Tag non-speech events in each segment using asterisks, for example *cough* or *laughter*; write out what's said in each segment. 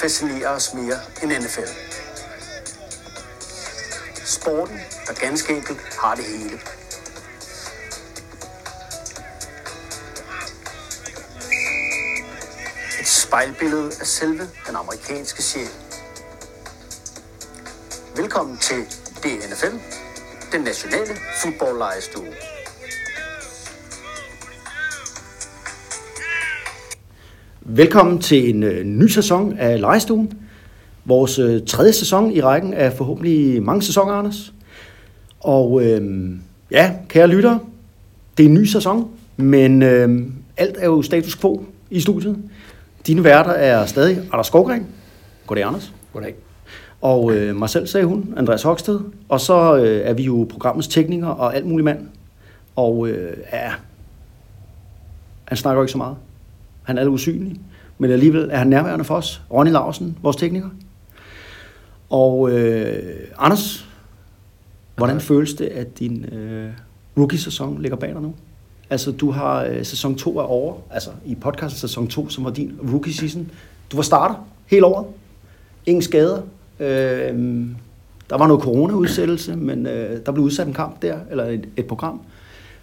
fascinerer os mere end NFL. Sporten, der ganske enkelt har det hele. Et spejlbillede af selve den amerikanske sjæl. Velkommen til DNFL, den nationale fodboldlejestue. Velkommen til en øh, ny sæson af Lejestuen. Vores øh, tredje sæson i rækken af forhåbentlig mange sæsoner, Anders. Og øh, ja, kære lyttere, det er en ny sæson, men øh, alt er jo status quo i studiet. Dine værter er stadig Anders Skovgren. Goddag, Anders. Goddag. Og øh, mig selv, sagde hun, Andreas Hoksted. Og så øh, er vi jo programmets tekniker og alt muligt mand. Og øh, ja, han snakker jo ikke så meget. Han er usynlig. Men alligevel er han nærværende for os. Ronny Larsen, vores tekniker. Og øh, Anders, hvordan Ja. føles det, at din øh, rookie-sæson ligger bag dig nu? Altså, du har øh, sæson 2 er over. Altså, i podcasten sæson 2, som var din rookie-season. Du var starter hele året. Ingen skader. Øh, der var noget corona-udsættelse, men øh, der blev udsat en kamp der, eller et, et program.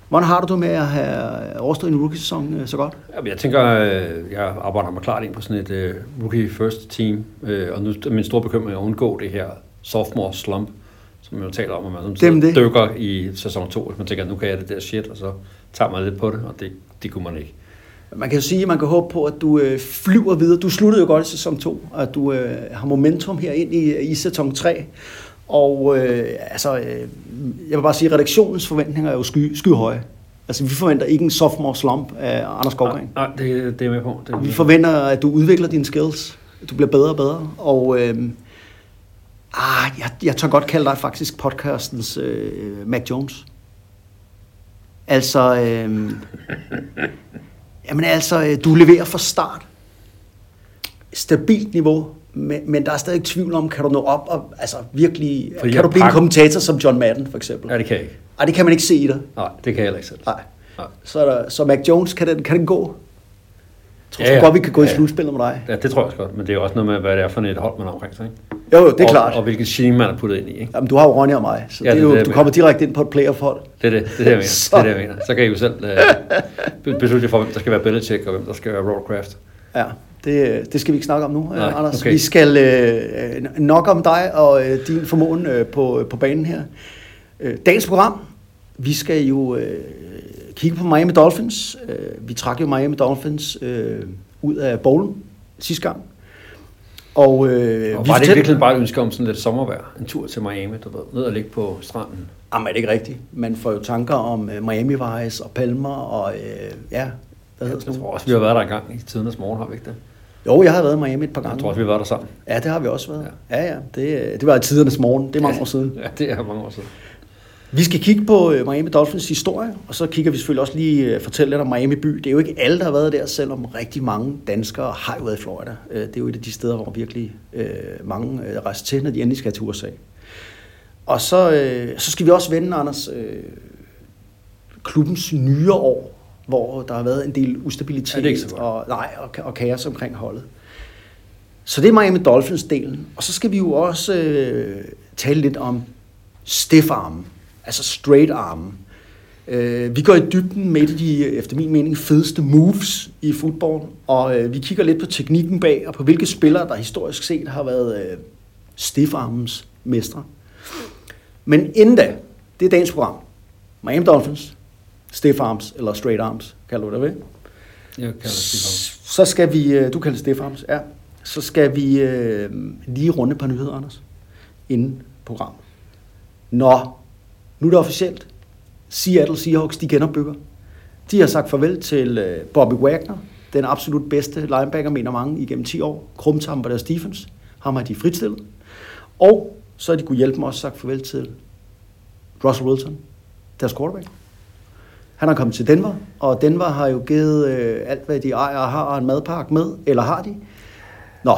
Hvordan har du det med at have overstået en rookie-sæson øh, så godt? Jamen, jeg tænker, øh, jeg arbejder mig klart ind på sådan et øh, rookie first team, øh, og nu er min store bekymring at undgå det her sophomore slump, som jeg jo taler om, at man sådan det. dykker i sæson 2, hvis man tænker, at nu kan jeg det der shit, og så tager man lidt på det, og det, det kunne man ikke. Man kan jo sige, at man kan håbe på, at du øh, flyver videre. Du sluttede jo godt i sæson 2, og at du øh, har momentum her ind i, i sæson 3. Og øh, altså, øh, jeg vil bare sige, at redaktionens forventninger er jo sky, skyhøje. Altså, vi forventer ikke en sophomore slump af Anders Skovgren. Nej, det, det er med på. Det er vi forventer, at du udvikler dine skills. Du bliver bedre og bedre. Og øh, ah, jeg, jeg tør godt kalde dig faktisk podcastens øh, Mac Jones. Altså, øh, jamen altså, øh, du leverer fra start. Stabilt niveau, men, men der er stadig tvivl om, kan du nå op og altså virkelig, Fordi kan jeg du blive en pakker- kommentator som John Madden for eksempel? Ja, det kan jeg ikke. Ej, det kan man ikke se i dig. Nej, det kan jeg heller ikke selv. Nej. Nej. Så, er der, så Mac Jones, kan den, kan den gå? Tror du Ja, ja. godt, vi kan gå i Ja, ja. slutspillet med dig? Ja, det tror jeg også godt, men det er også noget med, hvad det er for et hold, man har omkring sig, ikke? Jo, jo, det er og, klart. Og hvilket team, man har puttet ind i, ikke? Jamen, du har jo Ronny og mig, så Ja, det er det er jo, det, jeg du kommer direkte ind på et playoff-hold. Det er det, det, er det jeg mener. *laughs* Så- Det er det, jeg mener. Så kan I jo selv øh, beslutte for, hvem der skal være Belichick, og hvem der skal være Rollcraft. Ja, det, det skal vi ikke snakke om nu, Nej, Nej, Anders. okay. Vi skal øh, nok om dig og øh, din formåen øh, på, på banen her. Øh, dagens program, vi skal jo øh, kigge på Miami Dolphins. Øh, vi trak jo Miami Dolphins øh, ud af bowlen sidste gang. Og, øh, Og vi var det virkelig bare et ønske om sådan lidt sommervejr? En tur til Miami, du ved, ned og ligge på stranden. Jamen er det ikke rigtigt? Man får jo tanker om uh, Miami Vice og Palmer og uh, ja, hvad hedder Jeg sådan tror også, vi har været der engang i tidernes morgen, har vi ikke det? Jo, jeg har været i Miami et par gange. Jeg tror også, vi været der sammen. Ja, det har vi også været. Ja, ja. Det, øh, det var i tidernes morgen. Det er mange år siden. Ja, det er mange år siden. Vi skal kigge på uh, Miami Dolphins historie, og så kigger vi selvfølgelig også lige uh, fortælle lidt om Miami by. Det er jo ikke alle, der har været der, selvom rigtig mange danskere har jo været i Florida. Uh, det er jo et af de steder, hvor virkelig mange rejser til, når de endelig skal til USA. Og så, så skal vi også vende, Anders, klubbens nye år, hvor der har været en del ustabilitet Ja, det og, nej, og, og kaos omkring holdet. Så det er Miami Dolphins-delen. Og så skal vi jo også øh, tale lidt om stiff arm, altså straight arm. Øh, vi går i dybden med et af de, efter min mening, fedeste moves i fodbold, og øh, vi kigger lidt på teknikken bag, og på hvilke spillere, der historisk set har været øh, stiff armens mestre. Men inden da, det er dagens program. Miami Dolphins, stiff arms, eller straight arms, kalder du det ved? Jeg kan det sige Så skal vi, øh, du kalder det stiff arms, ja. Så skal vi øh, lige runde par nyheder, Anders, inden programmet. Nå, nu er det officielt. Seattle Seahawks, de genopbygger. De har sagt farvel til øh, Bobby Wagner, den absolut bedste linebacker, mener mange, igennem 10 år. Krumtam på deres defense. Ham har de fritstillet. Og så har de kunne hjælpe mig også sagt farvel til Russell Wilson, deres quarterback. Han er kommet til Denver, og Denver har jo givet øh, alt, hvad de ejer og har en madpakke med, eller har de. Nå,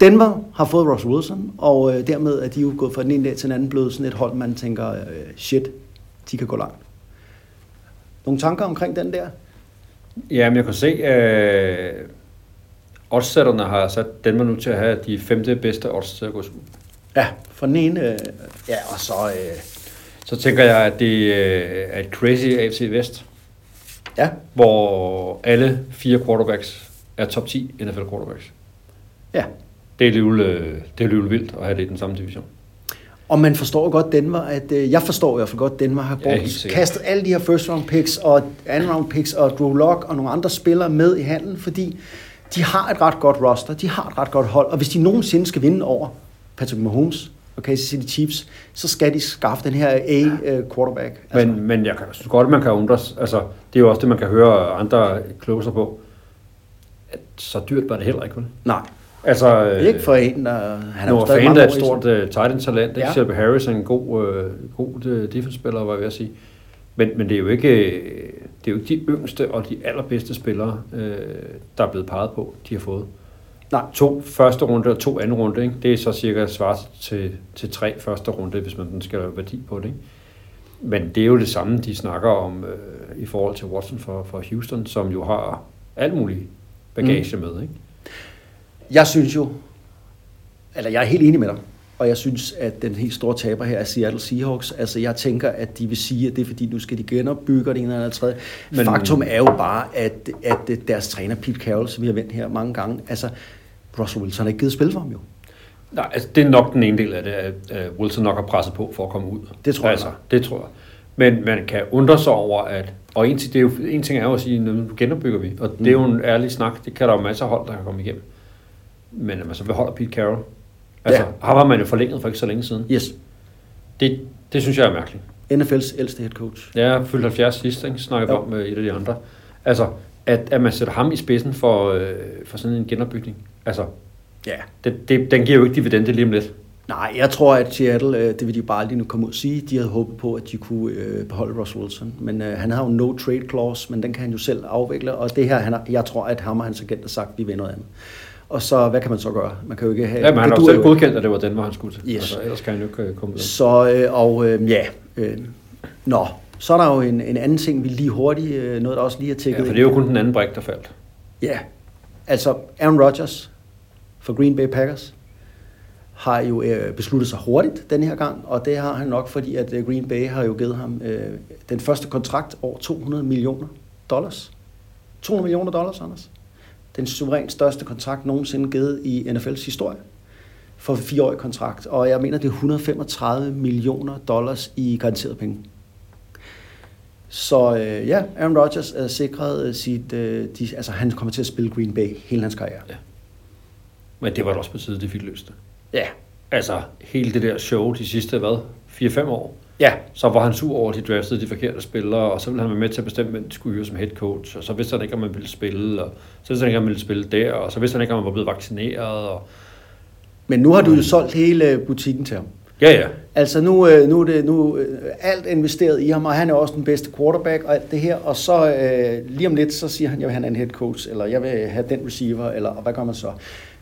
Denver har fået Russell Wilson, og øh, dermed er de jo gået fra den ene dag til den anden blevet sådan et hold, man tænker, øh, shit, de kan gå langt. Nogle tanker omkring den der? Ja, men jeg kunne se, øh, oddsætterne har sat Denver nu til at have de femte bedste odds til at gå. Ja, for den ene, øh, ja, og så, øh, Så tænker jeg, at det øh, er et crazy AFC Vest, ja, hvor alle fire quarterbacks er top 10 NFL quarterbacks. ja. Det er alligevel, øh, det er alligevel vildt at have det i den samme division. Og man forstår godt Denver, at øh, jeg forstår i hvert fald godt, at Denver har Ja, brugt, sikkert. kastet alle de her first round picks og anden round picks og Drew Lock og nogle andre spillere med i handlen, fordi de har et ret godt roster, de har et ret godt hold, og hvis de nogensinde skal vinde over Patrick Mahomes og Kansas City Chiefs, så skal de skaffe den her A-quarterback. Men, altså. men jeg kan, synes godt, man kan undres. Altså, det er jo også det, man kan høre andre kloge sig på. At så dyrt var det heller ikke, vel? nej, Altså, øh, ikke for en, der... Han Noah stadig Fant mange er år et stort uh, tight end talent. Ikke? Ja. Shelby Harris er en god, uh, god uh, defense-spiller, var jeg ved at sige. Men, men det er jo ikke, øh, det er jo ikke de yngste og de allerbedste spillere, uh, der er blevet peget på, de har fået. Nej. To første runde og to anden runde, ikke? det er så cirka svaret til, til tre første runde, hvis man skal have værdi på det. Ikke? Men det er jo det samme, de snakker om øh, i forhold til Watson for, for Houston, som jo har alt muligt bagage mm. med. Ikke? Jeg synes jo, eller jeg er helt enig med dig, og jeg synes, at den helt store taber her er Seattle Seahawks. Altså, jeg tænker, at de vil sige, at det er fordi, nu skal de genopbygge det ene eller andet tredje. Men- Faktum er jo bare, at, at deres træner, Pete Carroll, som vi har vendt her mange gange, altså, Russell Wilson har ikke givet spil for ham jo. Nej, altså, det er nok den ene del af det, at at Wilson nok har presset på for at komme ud. Det tror jeg altså. Det tror jeg. Men man kan undre sig over, at... Og en, ting- det er jo, en ting er jo at sige, nu genopbygger vi. Og det er jo en ærlig snak. Det kan der jo masser af hold, der kan komme igennem. Men at man så beholder Pete Carroll. Altså, Ja. ja. har man jo forlænget for ikke så længe siden. Yes. Det, det synes jeg er mærkeligt. NFL's ældste head coach. Har fyldt 70 sidst, ikke? snakket Jo. om med et af de andre. Altså, at, at man sætter ham i spidsen for, øh, for sådan en genopbygning. Altså, Ja. det, det, den giver jo ikke dividende lige om lidt. Nej, jeg tror, at Seattle, øh, det vil de bare aldrig nu komme ud og sige, de havde håbet på, at de kunne øh, beholde Russell Wilson. Men øh, han har jo no trade clause, men den kan han jo selv afvikle, og det her, han har, jeg tror, at ham og hans agent har sagt, vi vil noget andet. Og så, hvad kan man så gøre? Man kan jo ikke have... Ja, men han har jo selv godkendt, at det var den, hvor han skulle til. Yes. Altså, ellers kan han jo ikke øh, komme ud. Så, øh, og øh, ja, øh, nå, så er der jo en, en anden ting, vi lige hurtigt, øh, noget der også lige er Ja, tækket for det er jo kun den anden brik, der faldt. Ja, altså Aaron Rodgers for Green Bay Packers har jo øh, besluttet sig hurtigt den her gang, og det har han nok, fordi at øh, Green Bay har jo givet ham øh, den første kontrakt over 200 millioner dollars. 200 millioner dollars, Anders. Den suverænt største kontrakt nogensinde givet i NFL's historie for en fireårig kontrakt, og jeg mener, det er 135 millioner dollars i garanteret penge. Så øh, ja, Aaron Rodgers er sikret øh, sit, øh, de, altså han kommer til at spille Green Bay hele hans karriere. Ja. Men det var da også på tide, de fik løst det. Ja. Altså, hele det der show de sidste, hvad, 4-5 år, Ja. så var han sur over, at de draftede de forkerte spillere, og så ville han være med til at bestemme, hvem de skulle hyre som head coach, og så vidste han ikke, om man ville spille, og så vidste han ikke, om man ville spille der, og så vidste han ikke, om man var blevet vaccineret, og Men nu har du jo solgt hele butikken til ham. ja, ja, Altså nu, øh, nu er det nu øh, alt investeret i ham, og han er også den bedste quarterback og alt det her. Og så øh, lige om lidt, så siger han, jeg vil have en head coach, eller jeg vil have den receiver, eller og hvad gør man så?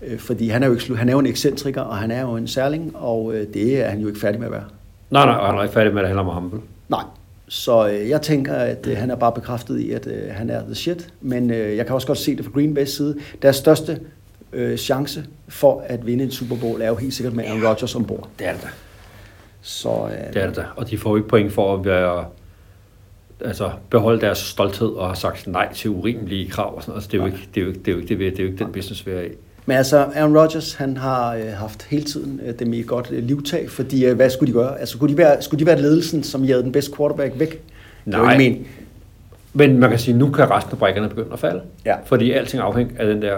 Øh, fordi han er, jo ikke, han er jo en ekscentriker, og han er jo en særling, og øh, det er han jo ikke færdig med at være. nej, nej, han er ikke færdig med, at det handler om ham? Nej. Så øh, jeg tænker, at øh, han er bare bekræftet i, at øh, han er the shit. Men øh, jeg kan også godt se det fra Green Bay's side. Deres største øh, chance for at vinde en Super Bowl er jo helt sikkert med Aaron Rodgers ombord. Det er det da. Så øh, Det er det da. Og de får jo ikke point for at være, altså, beholde deres stolthed og har sagt nej til urimelige krav og sådan noget. Altså, det, er er jo ikke, det, er jo ikke, det, er jo ikke, det er jo ikke den business, vi er i. Men altså, Aaron Rodgers, han har øh, haft hele tiden øh, dem i et godt øh, livtag, fordi øh, hvad skulle de gøre? Altså, skulle de være, skulle de være ledelsen, som jagede den bedste quarterback væk? Det Nej. ikke men. Men man kan sige, nu kan resten af brækkerne begynde at falde. Ja. Fordi alting afhænger af den der,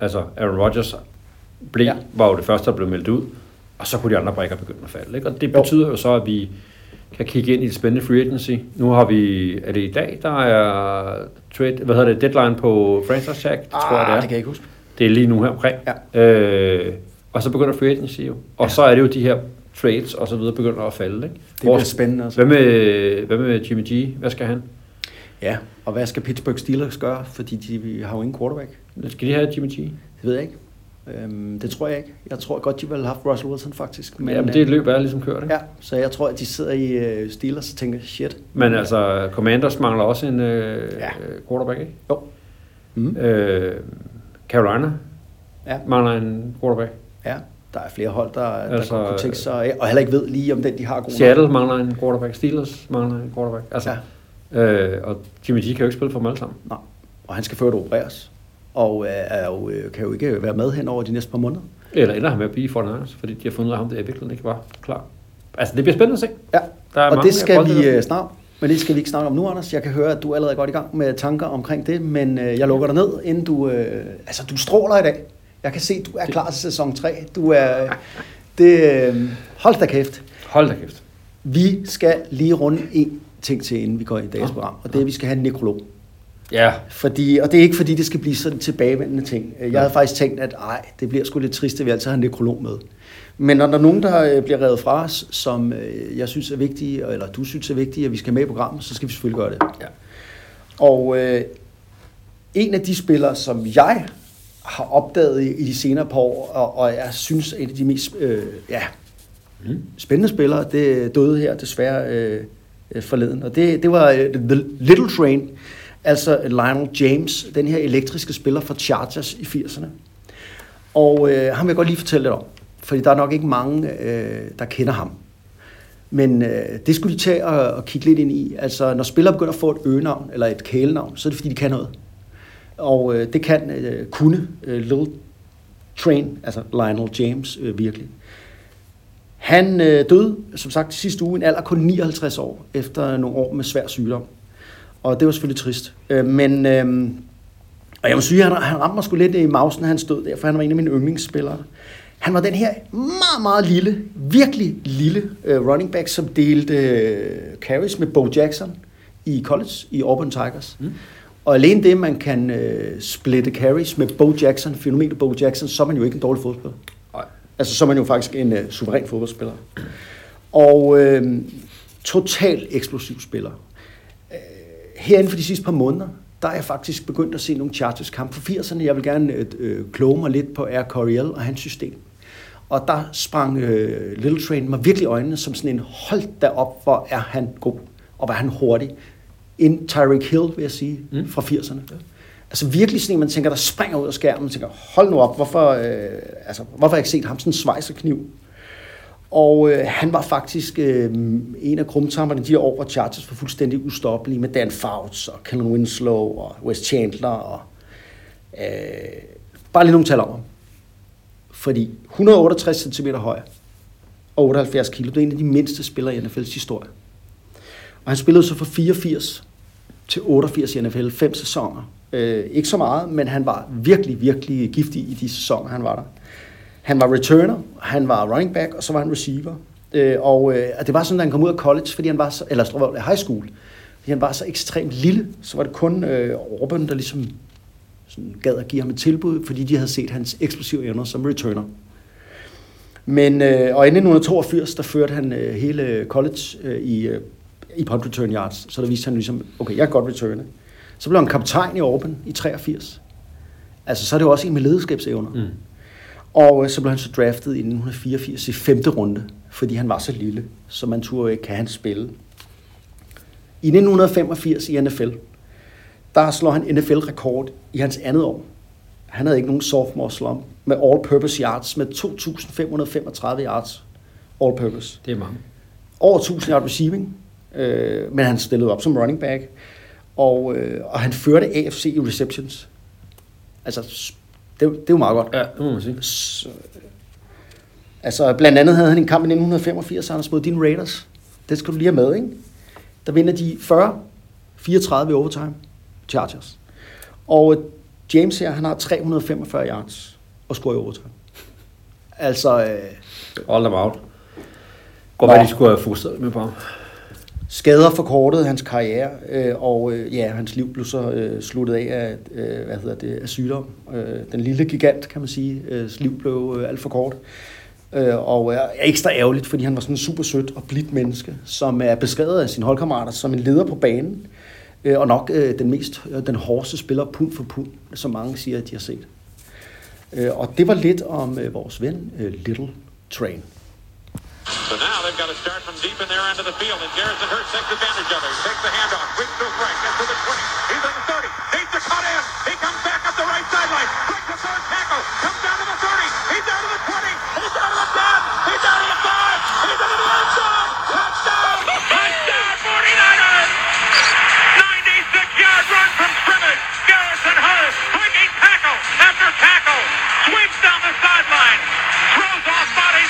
altså Aaron Rodgers blev, Ja. var jo det første, der blev meldt ud, og så kunne de andre brækker begynde at falde. Ikke? Og det Jo. betyder jo så, at vi kan kigge ind i et spændende free agency. Nu har vi, er det i dag, der er trade, hvad hedder det, deadline på franchise tag, det tror jeg det er. Ah, det kan jeg ikke huske. Det er lige nu her omkring. Ja. Øh, og så begynder free agency jo. Og Ja. så er det jo de her trades og så videre begynder at falde. Ikke? Det bliver spændende. Altså. Hvad med, hvad med Jimmy G? Hvad skal han? Ja, og hvad skal Pittsburgh Steelers gøre? Fordi de har jo ingen quarterback. Skal de have Jimmy G? Det ved jeg ikke. Øhm, det tror jeg ikke. Jeg tror godt, de ville have haft Russell Wilson faktisk. Men, Jamen, det løb er ligesom kørt, ikke? Ja, så jeg tror, at de sidder i uh, Steelers og tænker, shit. Men altså, Commanders mangler også en øh, Ja. ja. quarterback, ikke? Jo. Mm. Øh, Carolina Ja. mangler en quarterback. Ja, der er flere hold, der, der Altså, altså, kunne tænke sig, og heller ikke ved lige, om den de har god nok. Seattle mangler en quarterback. Steelers mangler en quarterback. Altså, Ja. øh, og Jimmy G kan jo ikke spille for dem alle sammen. Nej. Og han skal ført opereres. Og øh, er jo, øh, kan jo ikke være med hen over de næste par måneder. Eller ender han med at blive for Niners, fordi de har fundet ud af ham, det er virkelig ikke var klar. Altså, det bliver spændende at se. Ja, Der er og det skal vi der- øh, snart. Men det skal vi ikke snakke om nu, Anders. Jeg kan høre, at du er allerede godt i gang med tanker omkring det, men øh, jeg lukker dig ned, inden du... Øh, altså, du stråler i dag. Jeg kan se, at du er klar til sæson 3. Du er... *laughs* Det, øh, hold da kæft. Hold da kæft. Vi skal lige runde en ting til, inden vi går i dagens program, og det er, at vi skal have en nekrolog. Ja, Fordi, og det er ikke fordi, det skal blive sådan tilbagevendende ting. Jeg havde faktisk tænkt, at ej, det bliver sgu lidt trist, at vi altid har en nekrolog med. Men når der er nogen, der øh, bliver revet fra os, som øh, jeg synes er vigtige, eller du synes er vigtige, at vi skal med i programmet, så skal vi selvfølgelig gøre det. Ja. Og øh, en af de spillere, som jeg har opdaget i, de senere par år, og, og jeg synes er en af de mest øh, ja, Mm. spændende spillere, det døde her desværre øh, forleden. Og det, det var øh, The Little Train, altså Lionel James, den her elektriske spiller fra Chargers i 80'erne. Og øh, ham vil jeg godt lige fortælle lidt om, fordi der er nok ikke mange, øh, der kender ham. Men øh, det skulle de tage og, og kigge lidt ind i. Altså, når spillere begynder at få et øgenavn eller et kælenavn, så er det fordi, de kan noget. Og øh, det kan øh, kunne øh, Little Train, altså Lionel James, øh, virkelig. Han øh, døde, som sagt, sidste uge, i en alder kun 59 år, efter nogle år med svær sygdom. Og det var selvfølgelig trist. Øh, men, øh, og jeg må sige, at han, han ramte mig sgu lidt i mausen, han stod der, for han var en af mine yndlingsspillere. Han var den her meget, meget lille, virkelig lille øh, running back, som delte øh, carries med Bo Jackson i college, i Auburn Tigers. Mm. Og alene det, man kan øh, splitte carries med Bo Jackson, fænomenet Bo Jackson, så er man jo ikke en dårlig fodspiller. Nej. Altså, så er man jo faktisk en øh, suveræn fodboldspiller. Og øh, total eksplosiv spiller. Øh, herinde for de sidste par måneder, der er jeg faktisk begyndt at se nogle Chargers kamp for 80'erne. Jeg vil gerne øh, øh, kloge mig lidt på Air Coryell og hans system. Og der sprang øh, Little Train mig virkelig i øjnene som sådan en, hold da op, hvor er han god, og hvor er han hurtig. En Tyreek Hill, vil jeg sige, Mm. fra 80'erne. Altså virkelig sådan en, man tænker, der springer ud af skærmen, man tænker, hold nu op, hvorfor, øh, altså, hvorfor har jeg ikke set ham sådan en svejserkniv? Og øh, han var faktisk øh, en af krumtammerne de her år, hvor Chargers var fuldstændig ustoppelige med Dan Fouts og Kellen Winslow og Wes Chandler. Og, øh, bare lige nogle tal om ham. Fordi 168 cm høj og 78 kg, det er en af de mindste spillere i NFL's historie. Og han spillede så fra 84 til 88 i NFL, fem sæsoner. Øh, ikke så meget, men han var virkelig, virkelig giftig i de sæsoner, han var der. Han var returner, han var running back, og så var han receiver. Øh, og øh, og det var sådan, at han kom ud af college, fordi han var så, eller high school, fordi han var så ekstremt lille, så var det kun øh, Auburn, der ligesom sådan gad at give ham et tilbud, fordi de havde set hans eksplosive evner som returner. Men, øh, og i 1982, der førte han øh, hele college øh, i, øh, i punt return yards, så der viste han ligesom, okay, jeg kan godt returne. Så blev han kaptajn i Auburn i 83. Altså, så er det jo også en med lederskabsevner. Mm. Og øh, så blev han så draftet i 1984 i femte runde, fordi han var så lille, så man turde ikke, kan han spille. I 1985 i NFL, der slår han NFL-rekord i hans andet år. Han havde ikke nogen sophomore slump med all-purpose yards, med 2.535 yards all-purpose. Det er mange. Over 1.000 yard receiving, øh, men han stillede op som running back, og, øh, og han førte AFC i receptions. Altså, det, det er jo meget godt. Ja, det må man sige. Så, altså, blandt andet havde han en kamp i 1985, Anders, mod dine Raiders. Det skal du lige have med, ikke? Der vinder de 40-34 i overtime. Chargers. Og øh, James her, han har 345 yards og scorer i overtime. Altså, øh, Hold dem out. Godt, hvad de skulle have fokuseret med på ham. skader forkortede hans karriere, øh, og øh, ja, hans liv blev så øh, sluttet af af, øh, hvad hedder det, af sygdom. Øh, den lille gigant, kan man sige, øh, liv blev øh, alt for kort. Øh, og er ekstra ærgerligt, fordi han var sådan en super sødt og blidt menneske, som er beskrevet af sine holdkammerater som en leder på banen, øh, Øh, og nok øh, den mest, øh, den hårdeste spiller pund for pund, som mange siger, at de har set. Øh, og det var lidt om øh, vores ven, øh, Little Train. So now they've got to start from deep in their end of the field, and Garrison Hurst takes advantage of it. Takes the handoff, quick to right, gets to the 20.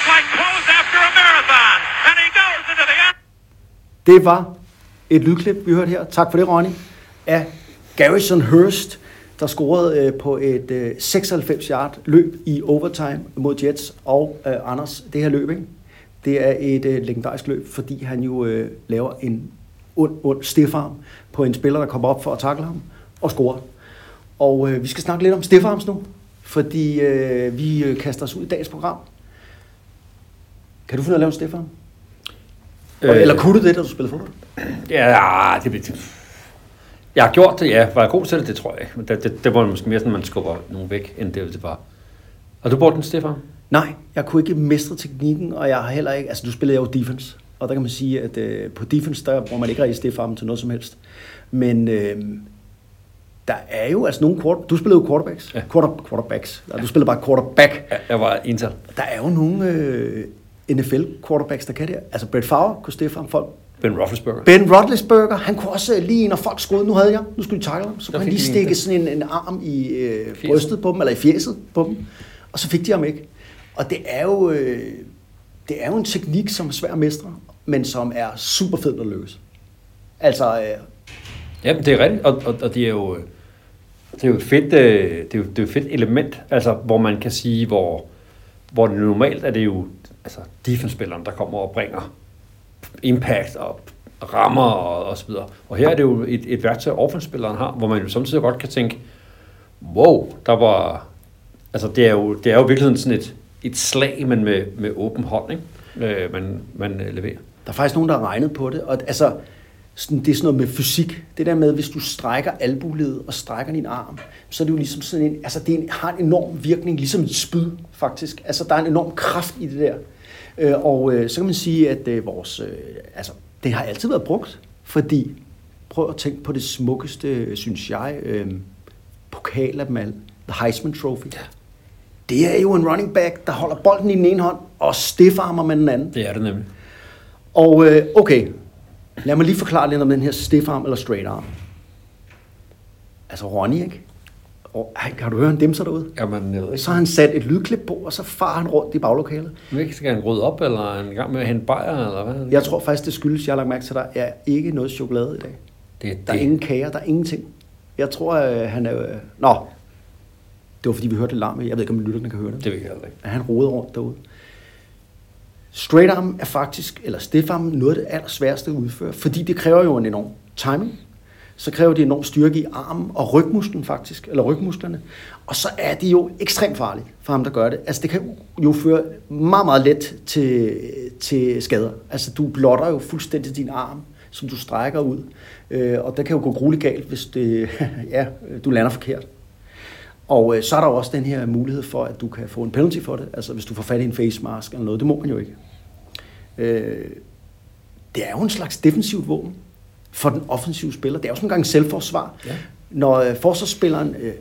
It's like after a marathon. And he goes into the end. Det var et lydklip, vi hørte her. Tak for det, Ronny. Af Garrison Hurst, der scorede øh, på et øh, 96-yard løb i overtime mod Jets. Og øh, Anders, det her løb, ikke? det er et legendarisk løb, fordi han jo laver en ond, ond stiffarm på en spiller, der kommer op for at takle ham og score. Og vi skal snakke lidt om stiffarms nu, fordi vi kaster os ud i dagens program kan du finde ud af at lave en stiffarm? Øh, Eller kunne du det, da du spillede fodbold? Ja, det, det, jeg har gjort det, ja. Var jeg god til det? Det tror jeg ikke. Det, det, det var måske mere sådan, man skubber nogen væk, end det, det var. Har du brugt den, Stefan? Nej, jeg kunne ikke mestre teknikken, og jeg har heller ikke... Altså, du spillede jo defense, og der kan man sige, at øh, på defense, der bruger man ikke rigtig stiffarmen til noget som helst. Men øh, der er jo altså nogle... Quarter, du spillede jo quarterbacks. Ja. Quarter, quarterbacks. Ja. Du spillede bare quarterback. Ja, jeg var ental. Der er jo nogle øh, NFL-quarterbacks, der kan det. Altså, Brett Favre kunne stiffarme folk. Ben Roethlisberger. Ben Roethlisberger, han kunne også øh, lige, når folk skudde, nu havde jeg, nu skulle de takle ham, så kunne han lige stikke der. sådan en, en arm i øh, brystet på dem, eller i fjeset på dem, og så fik de ham ikke. Og det er jo, øh, det er jo en teknik, som er svær at mestre, men som er super fed at løse. Altså, øh, Jamen, det er rigtigt, og, og, og det er jo, det er jo et fedt, øh, det er jo, det er et fedt element, altså, hvor man kan sige, hvor, hvor det normalt er det jo altså, defense-spilleren, der kommer og bringer impact og rammer og, og så videre. Og her er det jo et, et værktøj, offense-spilleren har, hvor man jo samtidig godt kan tænke, wow, der var, altså det er jo, det er jo virkelig virkeligheden sådan et, et slag, men med, med åben hånd, ikke? Øh, man, man øh, leverer. Der er faktisk nogen, der har regnet på det, og altså, sådan, det er sådan noget med fysik. Det der med, hvis du strækker albuledet og strækker din arm, så er det jo ligesom sådan en, altså det en, har en enorm virkning, ligesom et spyd faktisk. Altså der er en enorm kraft i det der. Øh, og øh, så kan man sige, at øh, vores, altså det har altid været brugt, fordi, prøv at tænke på det smukkeste, synes jeg, øh, pokal af dem alle, The Heisman Trophy. Ja. Det er jo en running back, der holder bolden i den ene hånd og stiffarmer med den anden. Det er det nemlig. Og øh, okay, lad mig lige forklare lidt om den her stiff arm eller straight arm. Altså Ronny, ikke? Og, ej, kan du høre en dimser derude? Jamen, jeg ved ikke. Så har han sat et lydklip på, og så far han rundt i baglokalet. Men ikke skal han rydde op, eller er han i gang med at hente bajer, eller hvad? Jeg tror faktisk, det skyldes, jeg har lagt mærke til, at der er ikke noget chokolade i dag. det, er Der er ingen kager, der er ingenting. Jeg tror, at han er... øh, Nå, det var fordi, vi hørte det larm. Jeg ved ikke, om lytterne kan høre det. Det vil jeg ikke. han roder rundt derude. Straight arm er faktisk, eller stiff arm, noget af det allersværeste at udføre, fordi det kræver jo en enorm timing. Så kræver det enorm styrke i armen og rygmusklen faktisk, eller rygmusklerne. Og så er det jo ekstremt farligt for ham, der gør det. Altså det kan jo føre meget, meget let til, til skader. Altså du blotter jo fuldstændig din arm, som du strækker ud. Øh, og der kan jo gå grueligt galt, hvis det, *laughs* ja, du lander forkert. Og øh, så er der jo også den her mulighed for, at du kan få en penalty for det. Altså hvis du får fat i en face mask eller noget. Det må man jo ikke. Øh, det er jo en slags defensivt våben for den offensive spiller. Det er jo sådan en gang selvforsvar. Ja. Når øh, forsvarsspilleren øh,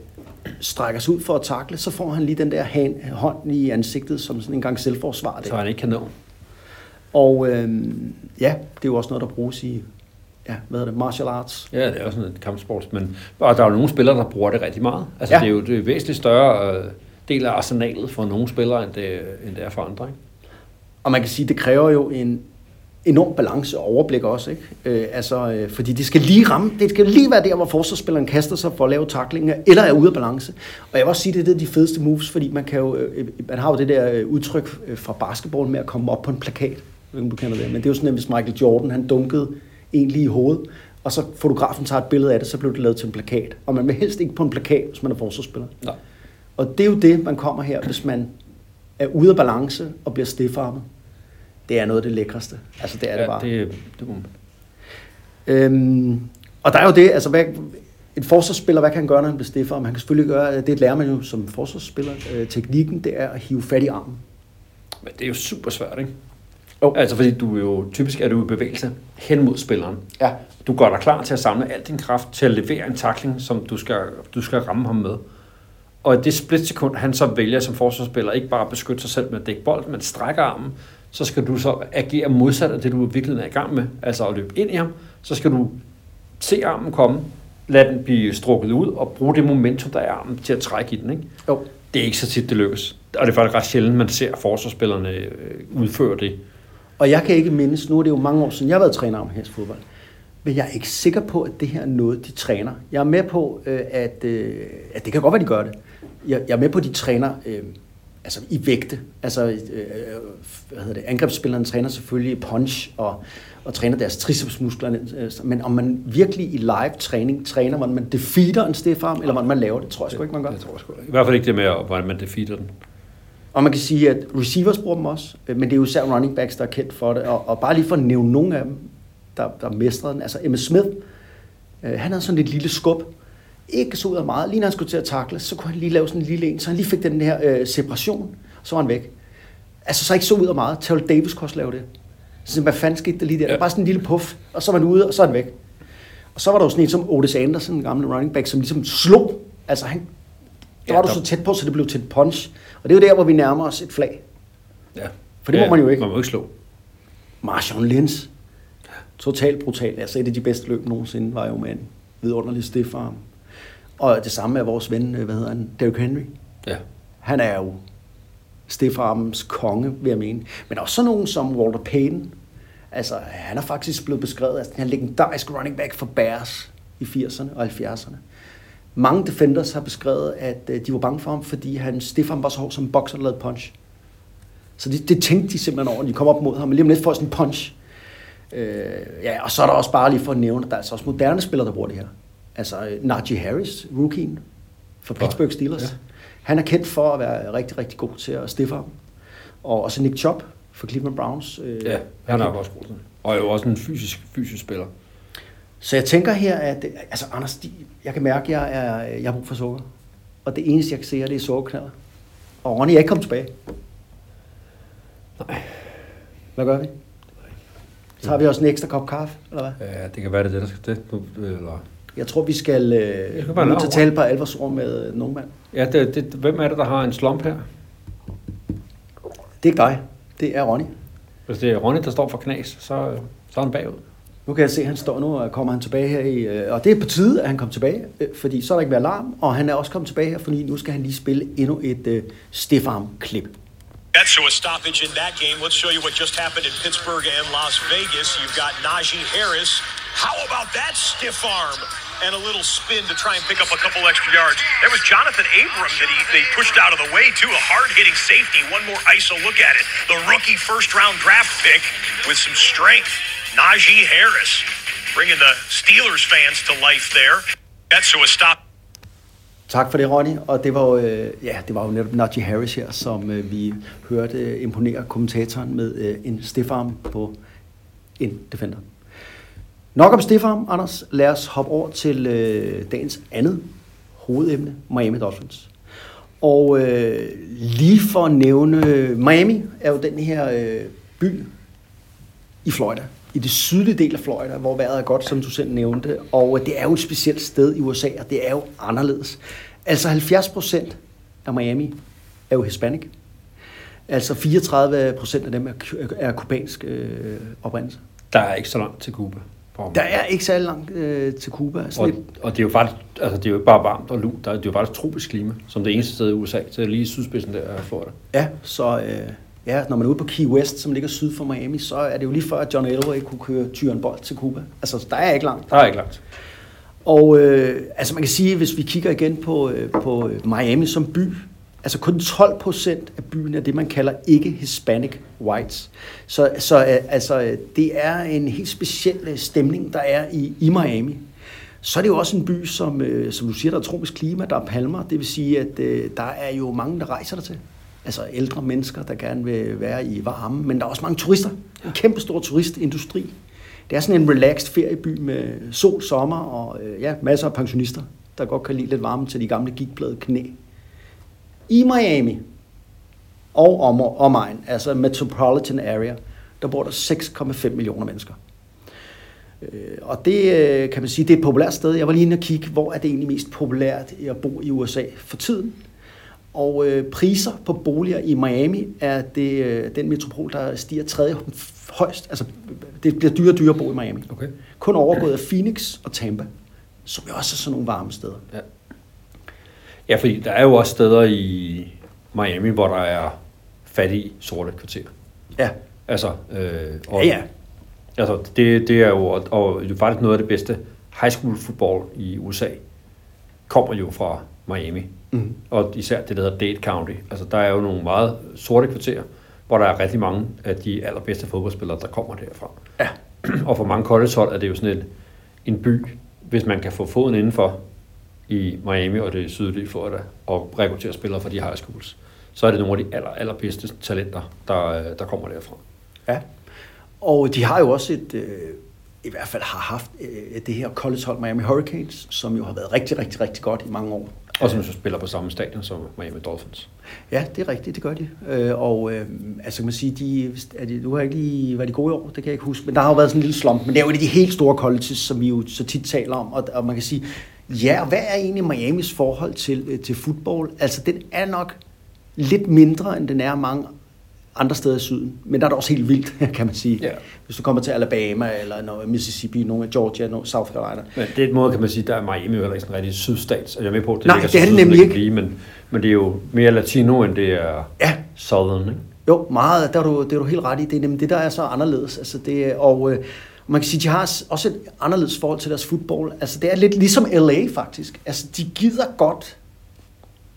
strækker sig ud for at takle, så får han lige den der hand, hånd i ansigtet som sådan en gang selvforsvar. Så Der. han ikke kan nå. Og øh, ja, det er jo også noget, der bruges i ja, hvad hedder det, martial arts. Ja, det er sådan et kampsport, men og der er jo nogle spillere, der bruger det rigtig meget. Altså, Ja. det er jo det er væsentligt større øh, del af arsenalet for nogle spillere, end det, end det er for andre. Ikke? Og man kan sige, det kræver jo en enorm balance og overblik også, ikke? Øh, altså, øh, fordi det skal lige ramme, det skal lige være der, hvor forsvarsspilleren kaster sig for at lave taklinger, eller er ude af balance. Og jeg vil også sige, det er de fedeste moves, fordi man kan jo, øh, man har jo det der øh, udtryk øh, fra basketball med at komme op på en plakat. Jeg ved ikke, om du kender det, men det er jo sådan, at hvis Michael Jordan, han dunkede en lige i hovedet, og så fotografen tager et billede af det, så blev det lavet til en plakat. Og man vil helst ikke på en plakat, hvis man er forsvarsspiller. Nej. Og det er jo det, man kommer her, hvis man er ude af balance og bliver stiffarmet. Det er noget af det lækreste. Altså, det er det bare. det, det må man. Øhm, og der er jo det, altså, hvad, en forsvarsspiller, hvad kan han gøre, når han bliver stiffarmet? Han kan selvfølgelig gøre, det lærer man jo som forsvarsspiller. Øh, teknikken, det er at hive fat i armen. Men det er jo super svært, ikke? Jo. Altså, fordi du jo, typisk er du i bevægelse hen mod spilleren. Ja. Du gør dig klar til at samle al din kraft til at levere en takling, som du skal, du skal ramme ham med. Og i det splitsekund, han så vælger som forsvarsspiller ikke bare at beskytte sig selv med at dække bolden, men strækker armen, så skal du så agere modsat af det, du virkelig er i gang med. Altså at løbe ind i ham, så skal du se armen komme, lade den blive strukket ud og bruge det momentum, der er i armen til at trække i den. Ikke? Jo. Det er ikke så tit, det lykkes. Og det er faktisk ret sjældent, man ser forsvarsspillerne øh, udføre det. Og jeg kan ikke mindes, nu er det jo mange år siden, jeg har været træner om hestfodbold, men jeg er ikke sikker på, at det her er noget, de træner. Jeg er med på, øh, at, øh, at det kan godt være, de gør det. Jeg, er med på, at de træner altså i vægte. Altså, øh, hvad hedder det, angrebsspilleren træner selvfølgelig punch og, og træner deres tricepsmuskler. øh, Men om man virkelig i live træning træner, hvordan man defeater en stiff arm, eller hvordan man laver det, tror jeg sgu ikke, man gør. Det tror jeg sgu. I hvert fald ikke det med, hvordan man defeater den. Og man kan sige, at receivers bruger dem også, øh, men det er jo især running backs, der er kendt for det. Og, og bare lige for at nævne nogle af dem, der, der mestrede den. Altså Emma Smith, øh, han havde sådan et lille skub. Ikke så ud af meget. Lige når han skulle til at takle, så kunne han lige lave sådan en lille en, så han lige fik den her øh, separation, så var han væk. Altså så ikke så ud af meget. Terrell Davis kunne også lave det. Så hvad fanden skete der lige der? Ja. Ja. Bare sådan en lille puff, og så var han ude, og så er han væk. Og så var der jo sådan en som Otis Anderson, en gammel running back, som ligesom slog. Altså han, der Ja, var du der- så tæt på, så det blev til et punch. Og det er jo der, hvor vi nærmer os et flag. Ja. For det må man jo ikke. Man må ikke slå. Marshawn Lynch. Totalt brutal. Altså et af de bedste løb nogensinde var jo med en vidunderlig stiff arm. Og det samme er vores ven, øh, hvad hedder han, Derrick Henry. Ja. Han er jo stiffarmens konge, vil jeg mene. Men også sådan nogen som Walter Payton. Altså, han er faktisk blevet beskrevet as den her legendariske running back for Bears i 80'erne og 70'erne. Mange defenders har beskrevet, at øh, de var bange for ham, fordi hans stiffarm var så hård som en bokser, der lavede punch. Så det, det tænkte de simpelthen over, når de kom op mod ham. Men lige om lidt får sådan en punch. Øh, ja, og så er der også bare lige for at nævne, at der er altså også moderne spillere, der bruger det her. Altså øh, Najee Harris, rookien for Pittsburgh Steelers. Ja. Han er kendt for at være rigtig, rigtig god til at stiffe ham. Og også Nick Chubb for Cleveland Browns. Øh, Ja, han er også god. Og er jo også en fysisk, fysisk spiller. Så jeg tænker her, at altså Anders, de, jeg kan mærke, at jeg, er, jeg har brug for sukker. Og det eneste, jeg kan se her, det er sukkerknaller. Og Ronny er ikke kommet tilbage. Nej. Hvad gør vi? Så har vi også en ekstra kop kaffe, eller hvad? Ja, det kan være, det er det, der skal det. Nu, eller... Jeg tror, vi skal øh, Jeg bare lave til ord. tale på alvorsord med øh, nogen mand. Ja, det, det, hvem er det, der har en slump her? Det er ikke dig. Det er Ronny. Hvis det er Ronny, der står for knas, så, så er han bagud. Nu kan jeg se, at han står nu, og kommer han tilbage her i... øh, Og det er på tide, at han kommer tilbage, øh, fordi så er der ikke mere alarm, og han er også kommet tilbage her, fordi nu skal han lige spille endnu et uh, stiffarm-klip. That so a stoppage in that game. Let's show you what just happened in Pittsburgh and Las Vegas. You've got Najee Harris. How about that stiff arm? And a little spin to try and pick up a couple extra yards. There was Jonathan Abram that he they pushed out of the way too. A hard-hitting safety. One more ISO look at it. The rookie first-round draft pick with some strength. Najee Harris bringing the Steelers fans to life there. That's so a stop. Tak for det, Ronny. Og det var jo, øh, ja, det var jo netop Najee Harris her, som øh, vi hørte øh, imponere kommentatoren med øh, en stiffarm på en defender. Nok om Stefan, Anders. Lad os hoppe over til øh, dagens andet hovedemne, Miami Dolphins. Og øh, lige for at nævne, Miami er jo den her øh, by i Florida, i det sydlige del af Florida, hvor vejret er godt, som du selv nævnte. Og øh, det er jo et specielt sted i USA, og det er jo anderledes. Altså 70 procent af Miami er jo hispanic. Altså 34 procent af dem er, er kubansk øh, oprindelse. Der er ikke så langt til Cuba. Der er ikke særlig langt øh, til Cuba. Sådan Og, og det er jo faktisk, altså det er jo ikke bare varmt og lunt, det er jo faktisk tropisk klima, som det eneste sted i USA, så lige i sydspidsen der er Florida. ja, så øh, ja, når man er ude på Key West, som ligger syd for Miami, så er det jo lige før, at John Elway kunne køre tyren bold til Cuba. Altså, der er ikke langt. Der er ikke langt. Og øh, altså man kan sige, hvis vi kigger igen på, øh, på Miami som by, altså kun 12 procent af byen er det, man kalder ikke Hispanic whites. Så, så øh, altså, det er en helt speciel øh, stemning, der er i, i Miami. Så er det jo også en by, som, øh, som du siger, der er tropisk klima, der er palmer. Det vil sige, at der er jo mange, der rejser der til. Altså ældre mennesker, der gerne vil være i varme, men der er også mange turister. En kæmpe stor turistindustri. Det er sådan en relaxed ferieby med sol, sommer og ja, masser af pensionister, der godt kan lide lidt varme til de gamle gigtblade knæ. I Miami og om, omegn, altså metropolitan area, der bor der 6,5 millioner mennesker. Øh, Og det øh, kan man sige, det er et populært sted. Jeg var lige inde og kigge, hvor er det egentlig mest populært at bo i USA for tiden. Og øh, priser på boliger i Miami er det, øh, den metropol, der stiger tredje højst. Altså, det bliver dyrere og dyrere at bo i Miami. Okay. Kun overgået af Phoenix og Tampa, som jo også er sådan nogle varme steder. Ja. Ja, fordi der er jo også steder i Miami, hvor der er fattige sorte kvarterer. Ja, Altså, øh, og, Ja, ja. Altså, det, det er jo og, og det er faktisk noget af det bedste high school football i USA kommer jo fra Miami. Mm. Og især det, der hedder Dade County. Altså, der er jo nogle meget sorte kvarterer, hvor der er rigtig mange af de allerbedste fodboldspillere, der kommer derfra. Ja. Og for mange collegehold er det jo sådan en, en by, hvis man kan få foden indenfor i Miami og det sydlige Florida og rekrutterer spillere fra de high schools, så er det nogle af de aller, allerbedste talenter, der, øh, der kommer derfra. Ja. Og de har jo også et, øh, i hvert fald har haft øh, det her collegehold Miami Hurricanes, som jo har været rigtig, rigtig, rigtig godt i mange år. Og som så spiller på samme stadion som Miami Dolphins. Ja, det er rigtigt, det gør de. Øh, og øh, altså kan man sige, de, er de, nu har ikke lige været de gode år, det kan jeg ikke huske, men der har jo været sådan en lille slump, men det er jo et af de helt store colleges, som vi jo så tit taler om, og, og man kan sige, ja, og hvad er egentlig Miamis forhold til, øh, til fodbold? Altså den er nok lidt mindre, end den er mange andre steder i syden, men der er det også helt vildt, *laughs* kan man sige. Ja. Hvis du kommer til Alabama, eller noget Mississippi, nogle af Georgia, nogle South Carolina. Men det er et måde, kan man sige, der er Miami jo heller ikke sådan rigtig sydstat. Og jeg er med på, det Nej, det er det nemlig ikke. Blive, men, men det er jo mere latino, end det er Ja. southern, ikke? Jo, meget. Der er du, det er du helt ret i. Det er nemlig det, der er så anderledes. Altså det, og øh, man kan sige, de har også et anderledes forhold til deres fodbold. Altså det er lidt ligesom LA faktisk. Altså de gider godt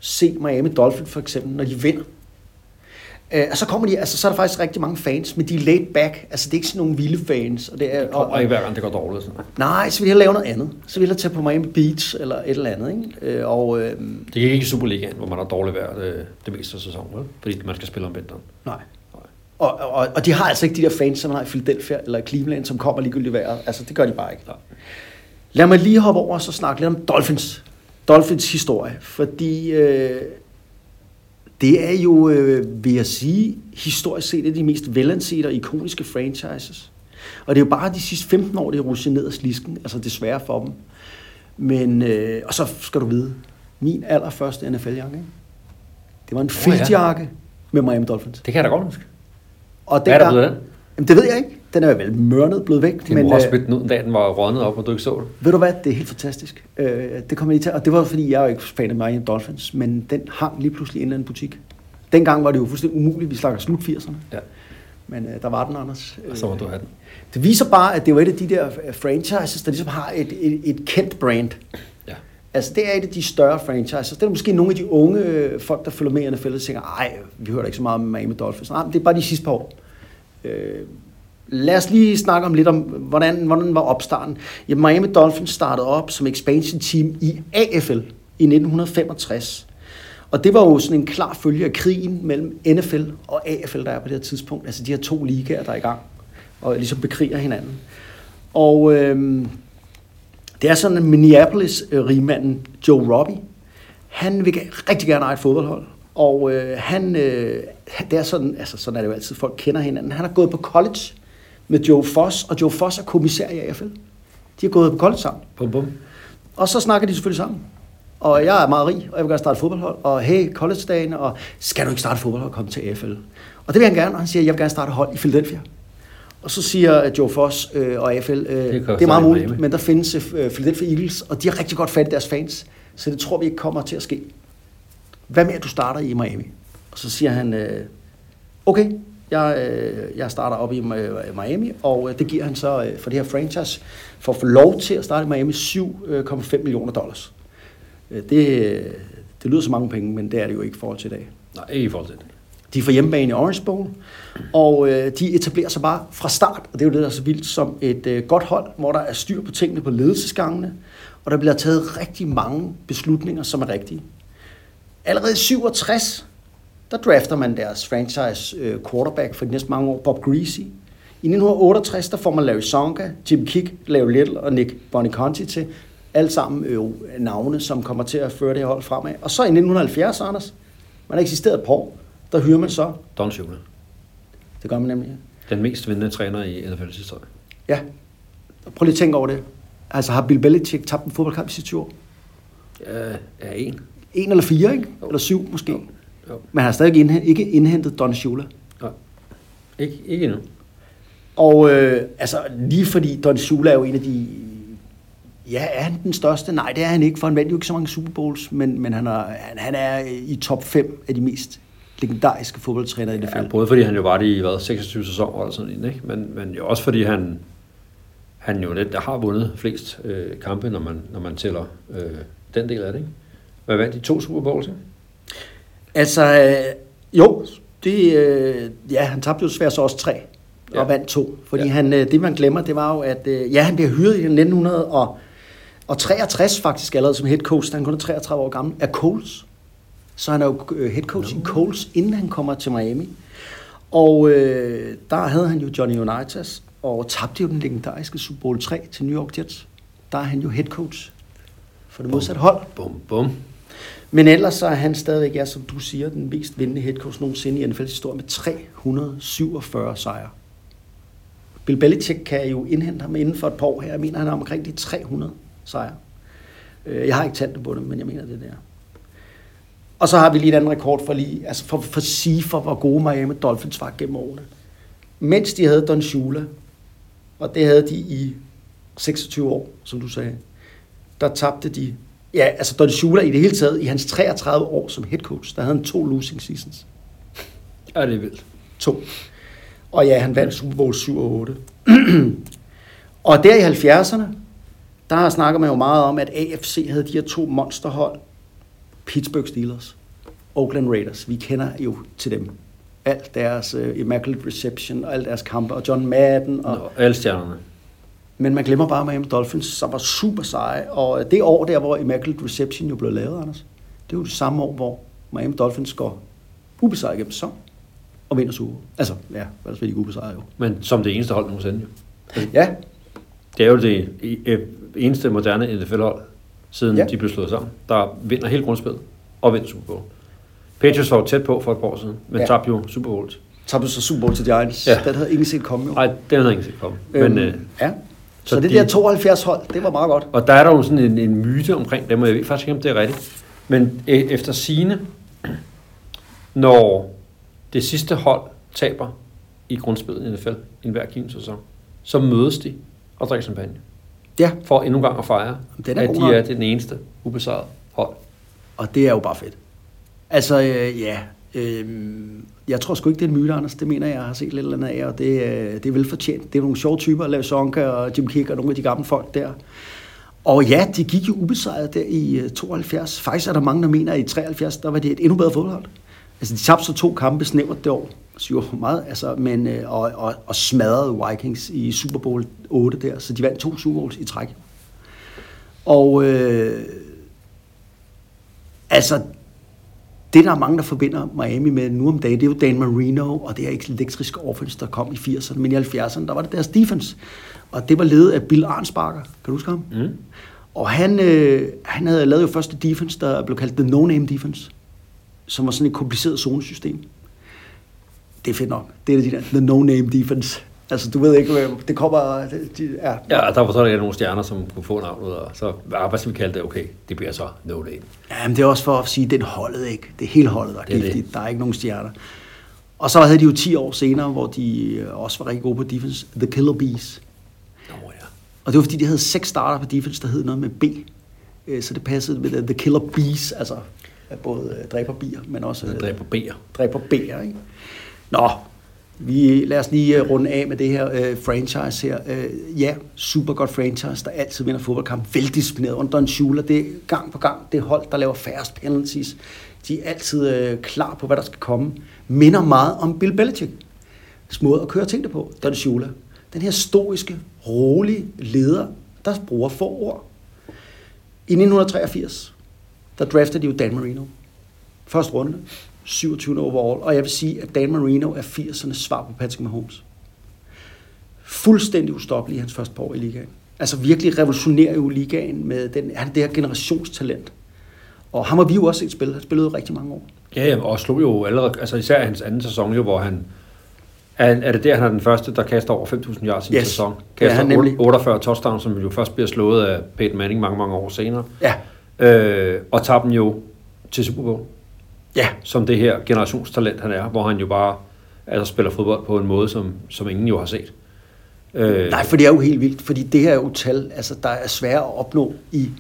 se Miami Dolphins for eksempel, når de vinder. Øh, og så kommer de, altså så er der faktisk rigtig mange fans, men de er laid back. Altså det er ikke sådan nogle vilde fans. Og det er, og, Og ikke hver gang det går dårligt. Sådan. nej, så vil jeg lave noget andet. Så vil jeg tage på Miami Beach eller et eller andet. Ikke? Øh, og øh, Det gik ikke i Superligaen, hvor man har dårligt vejr det, det meste af sæsonen, vel? fordi man skal spille om vinteren. Nej. Og, og, og de har altså ikke de der fans, som man har i Philadelphia eller Cleveland, som kommer ligegyldigt vejret. Altså, det gør de bare ikke. Nej. Lad mig lige hoppe over og så snakke lidt om Dolphins. Dolphins historie. Fordi øh, det er jo, øh, vil jeg sige, historisk set et af de mest velansete og ikoniske franchises. Og det er jo bare de sidste 15 år, det er rushet ned ad slisken. Altså desværre for dem. Men, øh, og så skal du vide, min allerførste NFL-jakke, det var en Åh, ja. filtjakke med Miami Dolphins. Det kan jeg da godt huske. Og Hvad er der blevet af den? Jamen, det ved jeg ikke. Den er vel mørnet blevet væk. Det men, også øh, spytte den ud, dag den var rådnet op, og du ikke så det. ved du hvad, det er helt fantastisk. Øh, det kommer lige til, og det var fordi, jeg er jo ikke fan af Miami Dolphins, men den hang lige pludselig i en eller anden butik. Dengang var det jo fuldstændig umuligt, vi snakker slut 80'erne. Ja. Men øh, der var den, Anders. Og så må du have den. Det viser bare, at det var et af de der øh, franchises, der ligesom har et, et, et kendt brand. Ja. Altså, det er et af de større franchises. Det er måske nogle af de unge øh, folk, der følger med i NFL, og tænker, ej, vi hører da ikke så meget om Miami Dolphins. Nej, men det er bare de sidste par år. Øh, lad os lige snakke om lidt om, hvordan, hvordan var opstarten. Ja, Miami Dolphins startede op som expansion team i AFL i 1965. Og det var jo sådan en klar følge af krigen mellem NFL og AFL, der er på det her tidspunkt. Altså de her to ligaer, der er i gang og ligesom bekriger hinanden. Og øhm, det er sådan, at Minneapolis-rigmanden Joe Robbie, han vil rigtig gerne eje et fodboldhold. Og øh, han, øh, det er sådan, altså sådan er det jo altid, folk kender hinanden. Han har gået på college med Joe Foss, og Joe Foss er kommissær i AFL. De har gået på college sammen. Bum, bum. Og så snakker de selvfølgelig sammen. Og jeg er meget rig, og jeg vil gerne starte fodboldhold. Og hey, college-dagen, og skal du ikke starte fodboldhold og komme til AFL? Og det vil han gerne, og han siger, jeg vil gerne starte hold i Philadelphia. Og så siger Joe Foss øh, og AFL, øh, det, det er meget muligt, men der findes øh, Philadelphia Eagles, og de har rigtig godt fat i deres fans, så det tror vi ikke kommer til at ske. Hvad med, at du starter i Miami? Og så siger han, øh, okay, jeg, øh, jeg starter op i øh, Miami, og øh, det giver han så øh, for det her franchise, for at få lov til at starte i Miami, 7,5 millioner dollars. Øh, Det, øh, det lyder så mange penge, men det er det jo ikke i forhold til i dag. Nej, ikke i forhold til det. De får hjemmebane i Orange Bowl, og øh, de etablerer sig bare fra start, og det er jo det, der er så vildt, som et øh, godt hold, hvor der er styr på tingene på ledelsesgangene, og der bliver taget rigtig mange beslutninger, som er rigtige. Allerede i 67, der drafter man deres franchise øh, quarterback for de næste mange år, Bob Greasy. I 1968, der får man Larry Sonka, Jim Kick, Larry Little og Nick Boniconti til. Alle sammen øh, navne, som kommer til at føre det her hold fremad. Og så i 1970, Anders, man har eksisteret et par år, der hyrer man så, Don Shula. det gør man nemlig, Den mest vindende træner i NFL's historie. ja. Prøv lige at tænke over det. Altså har Bill Belichick tabt en fodboldkamp i sidste 20 år? Ja, er en. En eller fire, ikke? Eller syv måske. Jo. Jo. Men han har stadig ikke indhentet, ikke indhentet Don Shula. Nej. Ikke, ikke endnu. Og øh, altså lige fordi Don Shula er jo en af de... Ja, er han den største? Nej, det er han ikke, for han vandt jo ikke så mange Super Bowls, men, men han, er, han, han er i top 5 af de mest legendariske fodboldtræner i NFL. Ja, både fordi han jo var det i hvad, 26 sæsoner eller sådan en, ikke? Men, men jo også fordi han, han jo lidt, der har vundet flest øh, kampe, når man, når man tæller øh, den del af det. Ikke? Hvad vandt de to Super Bowls? Ikke? Altså, øh, jo, det, øh, ja, han tabte jo svært så også tre, og Ja. vandt to. Fordi Ja. han, øh, det, man glemmer, det var jo, at øh, ja, han bliver hyret i 1963 faktisk allerede som head coach, da han kun er 33 år gammel, af Coles. Så han er jo øh, head coach no. i Coles, inden han kommer til Miami. Og øh, der havde han jo Johnny Unitas, og tabte jo den legendariske Super Bowl 3 til New York Jets. Der er han jo head coach for det modsatte hold. Bum, bum. Men ellers så er han stadigvæk, ja, som du siger, den mest vindende head coach nogensinde i NFL's historie med 347 sejre. Bill Belichick kan jo indhente ham inden for et par år her. Jeg mener, han er omkring de 300 sejre. Øh, jeg har ikke talt på det, men jeg mener det der. Og så har vi lige en anden rekord for, lige, altså for, for at sige, for hvor gode Miami Dolphins var gennem årene. Mens de havde Don Shula, og det havde de i 26 år, som du sagde, der tabte de, ja, altså Don Shula i det hele taget, i hans 33 år som head coach, der havde han to losing seasons. Ja, det er vildt. To. Og ja, han vandt Super Bowl 7 og 8. *clears throat* og der i 70'erne, der snakker man jo meget om, at AFC havde de her to monsterhold. Pittsburgh Steelers, Oakland Raiders. Vi kender jo til dem. Alt deres uh, Immaculate Reception og alle deres kampe, og John Madden. Og, Nå, alle stjernerne. Men man glemmer bare Miami Dolphins, som var super seje. Og det år der, hvor Immaculate Reception jo blev lavet, Anders, det var det samme år, hvor Miami Dolphins går ubesejret gennem sæson og vinder Super. Altså, ja, ellers vil de ikke ubesejret jo. Men som det eneste hold nogensinde jo. Ja, Det er jo det øh, eneste moderne NFL-hold, siden Ja. de blev slået sammen, der vinder hele grundspillet og vinder Super Bowl. Patriots var jo tæt på for et par år siden, men Ja. tabte jo Super Bowl. tabte så Super Bowl til Giants. Ja. Den havde ingen set komme jo. Nej, den havde ingen set komme. Men, øh, ja. Så, så det de- der 72 hold, det var meget godt. Og der er der jo sådan en, en myte omkring dem, og jeg ved faktisk ikke, om det er rigtigt. Men øh, efter sine, *clears throat* når det sidste hold taber i grundspillet i NFL, i hver given sæson, så mødes de og drikker champagne. Ja, For endnu en gang at fejre, Den er at de nok. er den eneste ubesejrede hold. og det er jo bare fedt. Altså, øh, ja. Øh, jeg tror sgu ikke, det er en myte, Anders. Det mener jeg, jeg har set lidt eller andet af, og det, øh, det er velfortjent. Det er nogle sjove typer, Lav Sonka og Jim Kick og nogle af de gamle folk der. Og ja, de gik jo ubesejret der i øh, 72. Faktisk er der mange, der mener, at i 73, der var det et endnu bedre fodbold. Altså, de tabte så to kampe snævert det år. Så jo meget, altså, men, øh, og, og, og smadrede Vikings i Super Bowl 8 der. Så de vandt to Super Bowls i træk. Og øh, altså, det der er mange, der forbinder Miami med nu om dagen, det er jo Dan Marino og det her elektriske offense, der kom i 80'erne, men i 70'erne, der var det deres defense. Og det var ledet af Bill Arnsparker. Kan du huske ham? Mm. Og han, øh, han havde lavet jo første defense, der blev kaldt The No-Name Defense, som var sådan et kompliceret zonesystem. Det er fedt nok. Det er de der The No-Name Defense. Altså, du ved ikke, det kommer... Det, de, ja, Ja, der var så der nogle stjerner, som kunne få navnet, og så ah, hvad skal vi kalde det? Okay, det bliver så no name. Ja, men det er også for at sige, at det er holdet ikke. Det er hele holdet, der er Det er det. giftigt. Der er ikke nogen stjerner. Og så havde de jo 10 år senere, hvor de øh, også var rigtig gode på defense. The Killer Bees. Nå ja. Og det var fordi, de havde seks starter på defense, der hed noget med B. Øh, Så det passede med The Killer Bees, altså både øh, dræber bier, men også Det øh, dræber B'er. dræber B'er, ikke? Nå, vi, lad os lige øh, runde af med det her øh, franchise her. Øh, ja, super godt franchise, der altid vinder fodboldkamp. Veldisciplineret under Don Shula. Det er gang på gang det hold, der laver færrest penalties. De er altid øh, klar på, hvad der skal komme. Minder meget om Bill Belichick. Måde at køre tingene på. Don Shula. Den her stoiske, rolige leder, der bruger få ord. I 1983, der draftede de jo Dan Marino. Første runde, 27. overall, og jeg vil sige, at Dan Marino er 80'ernes svar på Patrick Mahomes. Fuldstændig ustoppelig i hans første par år i ligaen. Altså virkelig revolutionerer jo ligaen med den, han er det her generationstalent. Og ham har vi jo også set spille. Han spillede rigtig mange år. Ja, ja, og slog jo allerede, altså især hans anden sæson jo, hvor han, er, er det der, han er den første, der kaster over 5.000 yards i Yes. sæson? Er Kaster han nemlig. 48 touchdowns, som jo først bliver slået af Peyton Manning mange, mange år senere. Ja, Øh, og tager dem jo til Super Bowl, ja, som det her generationstalent, han er, hvor han jo bare altså, spiller fodbold på en måde, som, som ingen jo har set. Øh, Nej, for det er jo helt vildt, fordi det her er jo tal, altså, der er svære at opnå i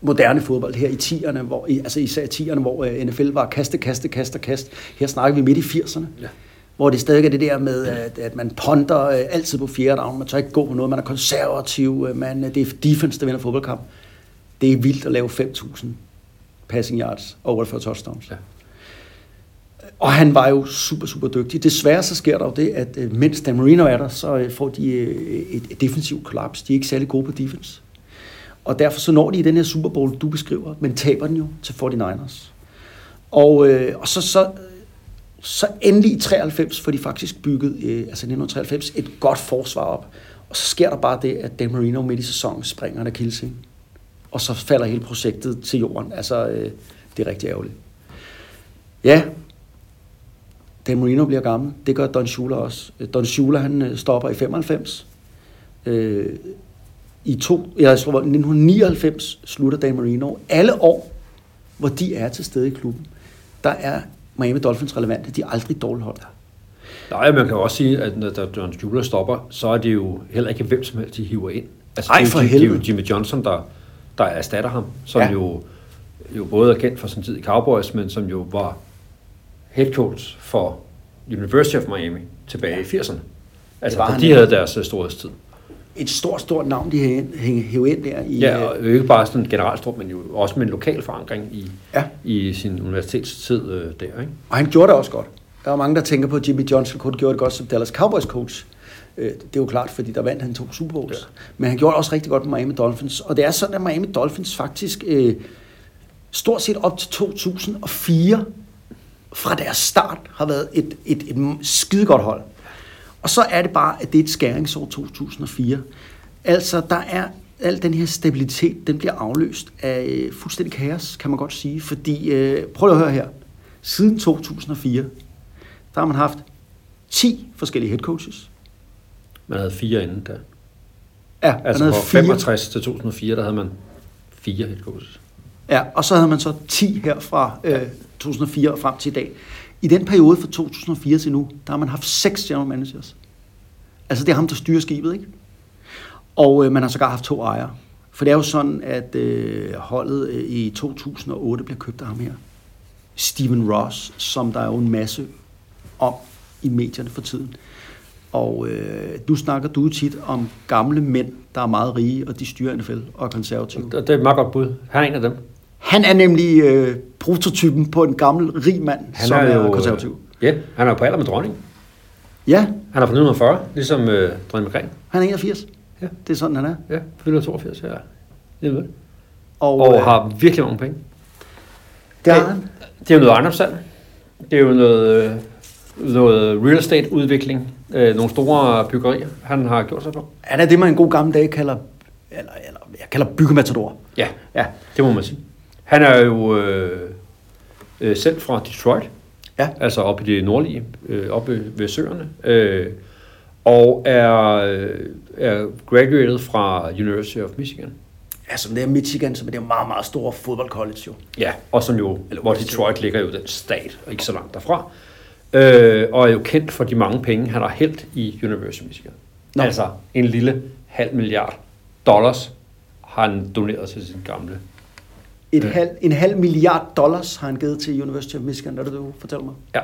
moderne fodbold her i 10'erne, hvor, i- altså især i 10'erne, hvor øh, NFL var kaste, kaste, kaste, kaste. Her snakker vi midt i 80'erne, ja. hvor det stadig er det der med, at, at man ponder øh, altid på fjerde down, man tør ikke gå på noget, man er konservativ, øh, man, det er defense, der vinder fodboldkamp. Det er vildt at lave 5.000 passing yards og 48 touchdowns. Ja. Og han var jo super, super dygtig. Desværre så sker der jo det, at øh, mens Dan Marino er der, så øh, får de øh, et, et defensivt kollaps. De er ikke særlig gode på defense. Og derfor så når de i den her Super Bowl, du beskriver, men taber den jo til 49ers. Og, øh, og så, så, så endelig i 93 får de faktisk bygget, øh, altså 1993, et godt forsvar op. Og så sker der bare det, at Dan Marino midt i sæsonen springer en akillescene. Og så falder hele projektet til jorden. Altså, øh, det er rigtig ærgerligt. Ja, Dan Marino bliver gammel. Det gør Don Shula også. Don Shula, han øh, stopper i 95. Øh, I to, jeg tror, 1999 slutter Dan Marino. Alle år, hvor de er til stede i klubben, der er Miami Dolphins relevante. De er aldrig dårligt hold. Nej, man kan jo også sige, at når John Shula stopper, så er det jo heller ikke hvem som helst, de hiver ind. Altså, Ej, for det, er jo. Jimmy Johnson, der, der erstatter ham, som Ja. ja. jo, jo både er kendt for sin tid i Cowboys, men som jo var head coach for University of Miami tilbage i 80'erne. Altså, var de havde deres øh, storhedstid. Et stort, stort navn, de hæver ind der. I, Ja, og jo ikke bare sådan generelt stort, men jo også med en lokal forankring i, Ja. i sin universitetstid øh, der, ikke? Og han gjorde det også godt. Der er mange, der tænker på, at Jimmy Johnson kunne have gjort det godt som Dallas Cowboys coach. Øh, Det er jo klart, fordi der vandt han to Super Bowls. Ja. Men han gjorde også rigtig godt med Miami Dolphins. Og det er sådan, at Miami Dolphins faktisk øh, stort set op til 2004 fra deres start har været et, et, et skidegodt hold. Og så er det bare, at det er et skæringsår 2004. Altså, der er al den her stabilitet, den bliver afløst af øh, fuldstændig kaos, kan man godt sige. Fordi, øh, prøv lige at høre her. Siden 2004, der har man haft 10 forskellige head coaches. Man havde fire inden der. Ja, Altså man fra havde fire. 65 til 2004, der havde man fire head coaches. Ja, og så havde man så 10 her fra øh, 2004 og frem til i dag. I den periode fra 2004 til nu, der har man haft seks general managers. Altså det er ham, der styrer skibet, ikke? Og øh, man har sågar haft to ejere. For det er jo sådan, at øh, holdet øh, i 2008 bliver købt af ham her. Steven Ross, som der er jo en masse om i medierne for tiden. Og øh, nu snakker du tit om gamle mænd, der er meget rige, og de styrer NFL og er konservative. Det det er et meget godt bud. Han er en af dem. Han er nemlig øh, prototypen på en gammel, rig mand, Han som er, er jo konservativ. Øh, ja, han er på alder med dronning. Ja, Han er fra 1940, ligesom øh, dronning Margrethe. han er 81. Ja. Det er sådan, han er. Ja, fylder 82, ja. Det er det. Og, Og øh, har virkelig mange penge. det har han. Det er jo noget ejendomssalg. Det er jo noget, øh, noget real estate udvikling. Øh, nogle store byggerier, han har gjort sig på. Han er det, man en god gammel dag kalder, eller, eller jeg kalder byggematador. Ja, Ja, det må man sige. Han er jo øh, øh, selv fra Detroit. ja. altså oppe i det nordlige, øh, oppe ved søerne, øh, og er, øh, er graduated fra University of Michigan. Altså, det er Michigan, som er det meget, meget store fodboldcollege jo. Ja, og som jo, eller hvor Detroit ligger jo den stat, og ikke så langt derfra, øh, og er jo kendt for de mange penge, han har hældt i University of Michigan. Nå. Altså en lille halv milliard dollars har han doneret til sin gamle. Et halv, en halv milliard dollars har han givet til University of Michigan, er det du fortæller mig? Ja.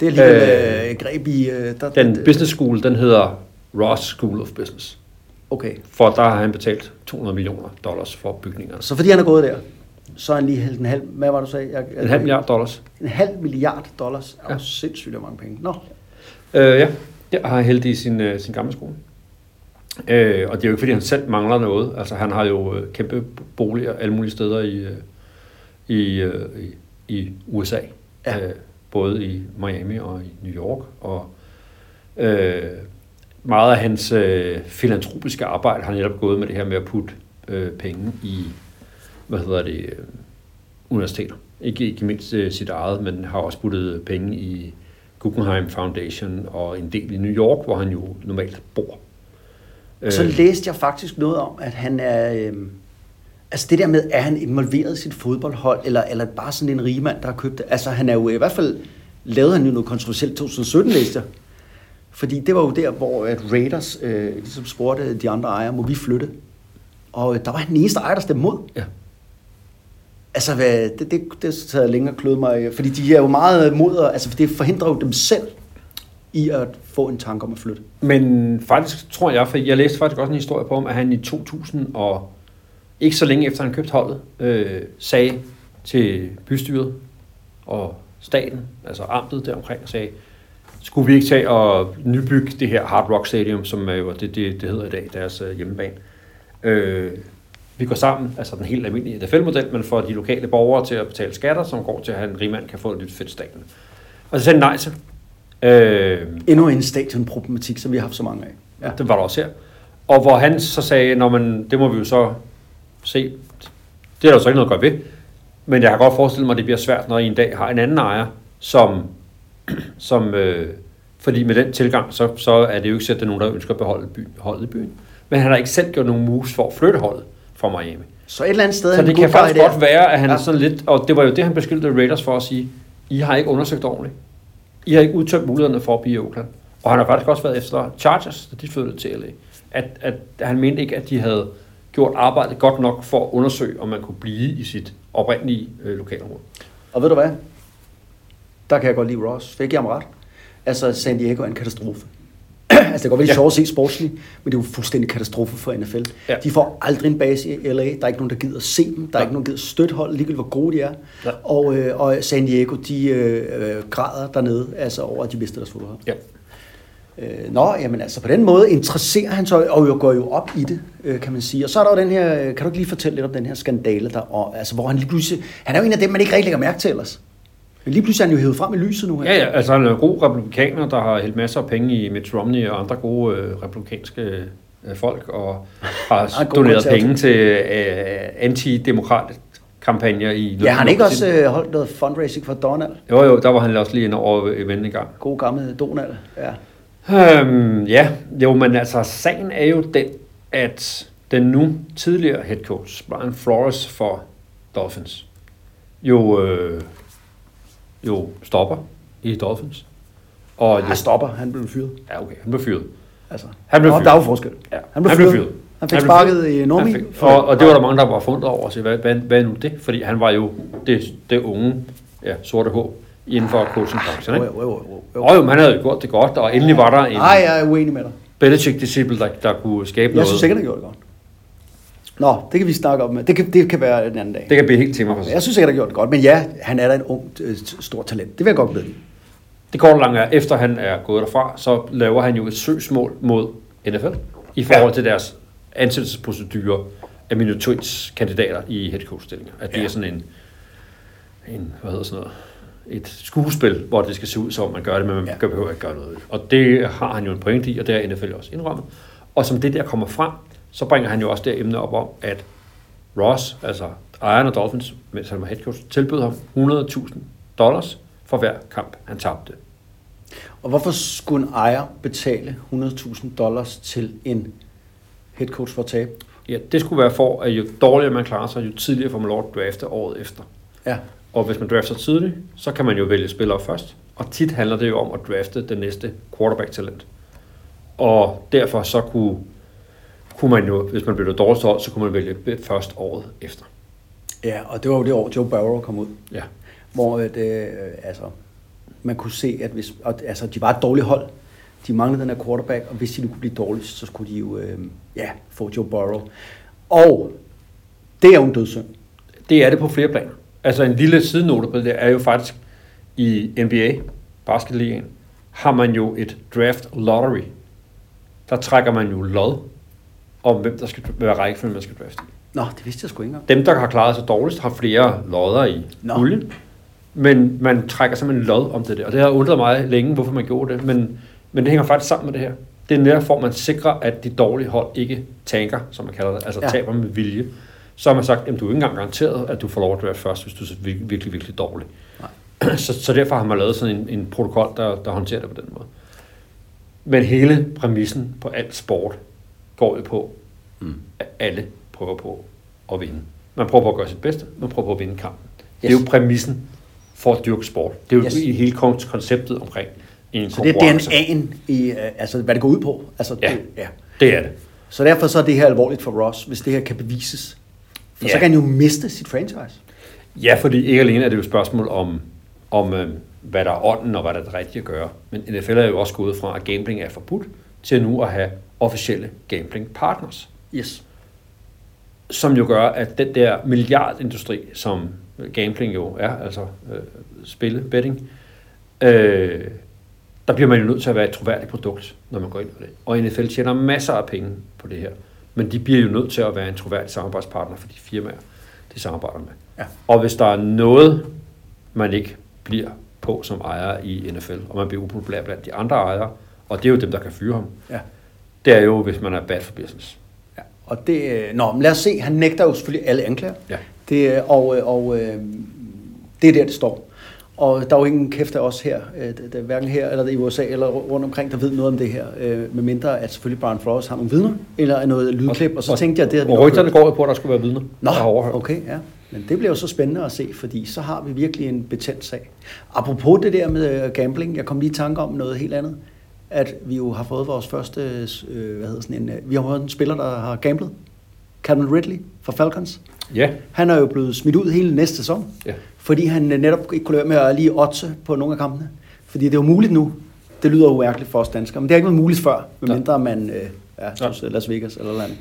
Det er alligevel Øh, øh, et greb i... Øh, der, Den der- business school, den hedder Ross School of Business. Okay, For der har han betalt 200 millioner dollars for bygningerne. så fordi han er gået der, så har han lige hældt en halv... Hvad var det, du sagde? Jeg, En halv milliard dollars. En halv milliard dollars er jo Ja. sindssygt mange penge. Nå, Øh, ja, det har han hældt i sin, øh, sin gamle skole. Øh, og det er jo ikke, fordi han selv mangler noget. Altså, han har jo øh, kæmpe boliger alle mulige steder i, øh, i, øh, i, i USA. Ja. Øh, både i Miami og i New York. Og øh, meget af hans øh, filantropiske arbejde har netop gået med det her med at putte øh, penge i, hvad hedder det, øh, universiteter. Ikke, ikke mindst øh, sit eget, men har også puttet penge i Guggenheim Foundation og en del i New York, hvor han jo normalt bor. Så læste jeg faktisk noget om, at han er... Øhm, altså det der med, er han involveret i sit fodboldhold, eller, eller bare sådan en rigmand, der har købt det? Altså han er jo i hvert fald... Lavede han jo noget kontroversielt i 2017, læste jeg. Fordi det var jo der, hvor at Raiders øh, ligesom spurgte de andre ejere, må vi flytte? Og øh, der var han den eneste ejer, der stemte mod. Ja. Altså, hvad, det, det, det sad jeg længere kløde mig, øh, fordi de er jo meget mod, altså altså, det forhindrer jo dem selv i at få en tanke om at flytte. Men faktisk tror jeg, for jeg læste faktisk også en historie på om, at han i 2000 og ikke så længe efter han købte holdet, øh, sagde til bystyret og staten, altså amtet deromkring, og sagde, skulle vi ikke tage og nybygge det her Hard Rock Stadium, som er jo det, det, det hedder i dag, deres øh, hjemmebane. Øh, vi går sammen, altså den helt almindelige NFL-model, men for de lokale borgere til at betale skatter, som går til, at han rigmand kan få et lidt fedt stadion. Og så sagde nej til. Øh, Endnu en stadionproblematik, som vi har haft så mange af. Ja. Det var der også her. Og hvor han så sagde, når man, det må vi jo så se. Det er der jo så ikke noget at gøre ved. Men jeg kan godt forestille mig, at det bliver svært, når I en dag har en anden ejer, som, *clears throat* som øh, fordi med den tilgang, så, så er det jo ikke sikkert, at der er nogen, der ønsker at beholde byen, holdet i byen. Men han har ikke selv gjort nogen moves for at flytte holdet fra Miami. Så et eller andet sted Så det kan faktisk godt være, at han Ja. er sådan lidt, og det var jo det, han beskyldte Raiders for at sige, I har ikke undersøgt ordentligt. I har ikke udtømt mulighederne for at blive i Oakland. Og han har faktisk også været efter Chargers, da de flyttede til LA. At, at han mente ikke, at de havde gjort arbejdet godt nok for at undersøge, om man kunne blive i sit oprindelige øh, lokalområde. Og ved du hvad? Der kan jeg godt lide Ross, for jeg ham ret. Altså, San Diego er en katastrofe. Altså, det kan godt være Ja. sjovt at se sportsligt, men det er jo fuldstændig katastrofe for NFL. Ja. De får aldrig en base i LA. Der er ikke nogen, der gider se dem. Der er Ja. ikke nogen, der gider støtte hold, ligegyldigt hvor gode de er. Ja. Og, øh, og San Diego, de øh, øh, græder dernede, altså over, at de mister deres fodbold. Ja. Øh, nå, jamen altså på den måde interesserer han sig og jo går jo op i det, øh, kan man sige. Og så er der jo den her, øh, kan du ikke lige fortælle lidt om den her skandale, der, og, altså, hvor han lige pludselig, han er jo en af dem, man ikke rigtig lægger mærke til ellers. Men lige pludselig er han jo hævet frem i lyset nu her. Ja, ja, altså han er en god republikaner, der har hældt masser af penge i Mitt Romney og andre gode øh, republikanske øh, folk, og *laughs* har er en doneret penge til øh, antidemokrat kampagner i... Ja, han ikke også øh, holdt noget fundraising for Donald? Jo, jo, der var han også lige inde over eventen en gang. God gamle Donald, ja. Øhm, ja, jo, men altså, sagen er jo den, at den nu tidligere head coach, Brian Flores for Dolphins, jo, øh, jo stopper i Dolphins. Og Han stopper, han blev fyret. Ja, okay, han blev fyret. Altså, Han blev fyret. Der er jo forskel. Ja, Han blev han fyret. blev fyret. Han fik Han blev sparket fyret. i Normi. Han fik- Og, og det var der mange, der var fundet over. Så hvad, hvad, hvad nu det? Fordi han var jo det, det unge ja, sorte håb inden for coaching-branchen. Jo, Ikke? jo, jo, jo, jo. Og jo, men han havde jo gjort det godt, og endelig var der en Nej, jeg er uenig med dig. Belichick-disciple, der, der kunne skabe Jeg noget. synes ikke, han gjort det godt. Nå, det kan vi snakke om. Det kan, det kan være en anden dag. Det kan blive helt tema for sig. Jeg synes ikke, han har gjort det godt. Men ja, han er da en ung, øh, stort talent. Det vil jeg godt bedre. Det korte lange er, efter han er gået derfra, så laver han jo et søgsmål mod NFL i forhold Ja. til deres ansættelsesprocedurer af minoritetskandidater i headcoach-stillinger. At det Ja. er sådan en, en, hvad hedder sådan noget, et skuespil, hvor det skal se ud som, man gør det, men man ja. behøver ikke gøre noget. Og det har han jo en pointe i, og det har NFL også indrømmet. Og som det der kommer frem, så bringer han jo også det emne op om, at Ross, altså ejeren af Dolphins, mens han var head coach, tilbød ham 100.000 dollars for hver kamp, han tabte. Og hvorfor skulle en ejer betale 100.000 dollars til en head coach for at tabe? Ja, det skulle være for, at jo dårligere man klarer sig, jo tidligere får man lov at drafte året efter. Ja. Og hvis man drafter tidligt, så kan man jo vælge spillere først. Og tit handler det jo om at drafte den næste quarterback-talent. Og derfor så kunne, kunne man jo, hvis man blev det dårligste så kunne man vælge først året efter. Ja, og det var jo det år, Joe Burrow kom ud. Ja. Hvor at, øh, altså, man kunne se, at hvis, og, altså, de var et dårligt hold. De manglede den her quarterback, og hvis de nu kunne blive dårlige, så skulle de jo øh, ja, få Joe Burrow. Og det er jo en dødssynd. Det er det på flere planer. Altså en lille sidenote på det er jo faktisk, i NBA, basketligaen, har man jo et draft lottery. Der trækker man jo lod om, hvem der skal være rækkefølge, man skal drafte. i. Nå, det vidste jeg sgu ikke engang. Dem, der har klaret sig dårligst, har flere lodder i Nå. puljen. Men man trækker simpelthen lod om det der. Og det har undret mig længe, hvorfor man gjorde det. Men, men det hænger faktisk sammen med det her. Det er netop for, at man sikrer, at de dårlige hold ikke tanker, som man kalder det. Altså Ja. taber med vilje. Så har man sagt, at du er ikke engang garanteret, at du får lov at draft først, hvis du er virkelig, virkelig, virkelig dårlig. *clears throat* Så, så derfor har man lavet sådan en, en protokol, der, der håndterer det på den måde. Men hele præmissen på alt sport går jo på, mm. at alle prøver på at vinde. Man prøver på at gøre sit bedste, man prøver på at vinde kampen. Yes. Det er jo præmissen for at dyrke sport. Det er jo Yes. hele kon- konceptet omkring en Så det er. DNA'en i, øh, altså hvad det går ud på. Altså, Ja. Det, ja. Det er det. Så derfor så er det her alvorligt for Ross, hvis det her kan bevises. For ja. så kan han jo miste sit franchise. Ja, fordi ikke alene er det jo et spørgsmål om, om øh, hvad der er ånden og hvad der er det rigtige at gøre. Men NFL er jo også gået fra, at gambling er forbudt, til nu at have officielle gambling partners. Yes. Som jo gør, at den der milliardindustri, som gambling jo er, altså øh, spil, betting, øh, der bliver man jo nødt til at være et troværdigt produkt, når man går ind på det. Og NFL tjener masser af penge på det her. Men de bliver jo nødt til at være en troværdig samarbejdspartner for de firmaer, de samarbejder med. Ja. Og hvis der er noget, man ikke bliver på som ejer i NFL, og man bliver upopulær blandt de andre ejere, og det er jo dem, der kan fyre ham, Ja. det er jo, hvis man er bad for business. ja. Og det, øh, nå, men lad os se, han nægter jo selvfølgelig alle anklager. Ja. Det, øh, og, øh, og det er der, det står. Og der er jo ingen kæft af os her, det- hverken her eller i USA eller rundt omkring, der ved noget om det her. Med mindre at selvfølgelig Brian Flores har nogle vidner, eller er noget lydklip, og, så tænkte jeg, at det havde vi Og rygterne går på, at der skulle være vidner. Nå, der okay, ja. Men det bliver jo så spændende at se, fordi så har vi virkelig en betændt sag. Apropos det der med gambling, jeg kom lige i tanke om noget helt andet. At vi jo har fået vores første, øh, hvad hedder sådan en, øh, vi har fået en spiller, der har gamblet. Calvin Ridley fra Falcons. Ja, Han er jo blevet smidt ud hele næste sæson, Ja. fordi han øh, netop ikke kunne lade med at lige otte på nogle af kampene. Fordi det er jo muligt nu. Det lyder jo mærkeligt for os danskere, men det har ikke været muligt før, medmindre man øh, ja, stod til Las Vegas eller noget andet.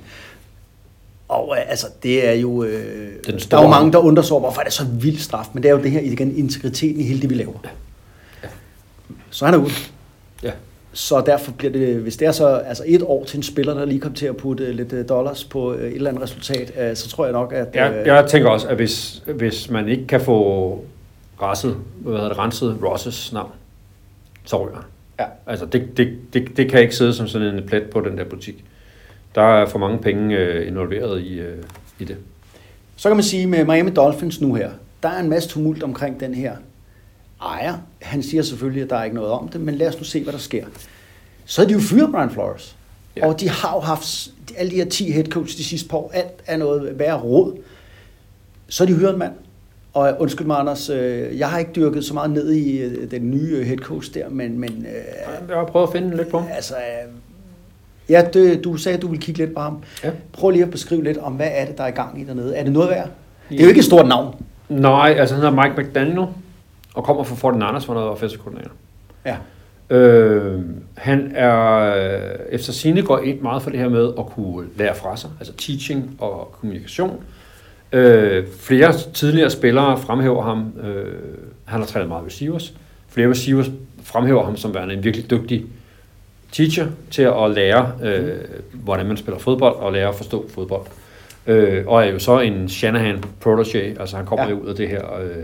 Og øh, altså, det er jo... Øh, Den der store- er jo mange, der undrer sig over, hvorfor er det så vild straf, men det er jo det her, igen, integriteten i hele det, vi laver. Så han er ude. ja. Så derfor bliver det, hvis det er så altså et år til en spiller, der lige kommer til at putte lidt øh, dollars på øh, et eller andet resultat, øh, så tror jeg nok, at... Jeg, øh, jeg tænker også, at hvis, hvis man ikke kan få rasset, hvad hedder det, renset Rosses navn, så ryger han. Ja. Altså, det, det, det, det kan ikke sidde som sådan en plet på den der butik. Der er for mange penge øh, involveret i, øh, i det. Så kan man sige med Miami Dolphins nu her, der er en masse tumult omkring den her ejer. Han siger selvfølgelig, at der er ikke noget om det, men lad os nu se, hvad der sker. Så er de jo fyret Brian Flores. Ja. Og de har jo haft alle de her 10 head coach de sidste par år. Alt er noget værre råd. Så er de hyret en mand. Og undskyld mig, Anders, øh, jeg har ikke dyrket så meget ned i øh, den nye head coach der, men, men øh, Jeg har prøvet at finde lidt på ham. altså, øh, ja, det, du sagde, at du ville kigge lidt på ham. Ja. Prøv lige at beskrive lidt om, hvad er det, der er i gang i dernede. Er det noget værd? Det er jo ikke et stort navn. Nej, altså han hedder Mike McDaniel, og kommer fra Fort Niners, hvor han er offensive koordinator. Ja. Øh, han er, øh, efter sine går ind meget for det her med at kunne lære fra sig, altså teaching og kommunikation. Øh, flere tidligere spillere fremhæver ham, øh, han har trænet meget receivers, flere receivers fremhæver ham som værende en virkelig dygtig teacher til at lære, øh, hvordan man spiller fodbold og lære at forstå fodbold. Øh, og er jo så en Shanahan protege, altså han kommer Ja. ud af det her øh, øh,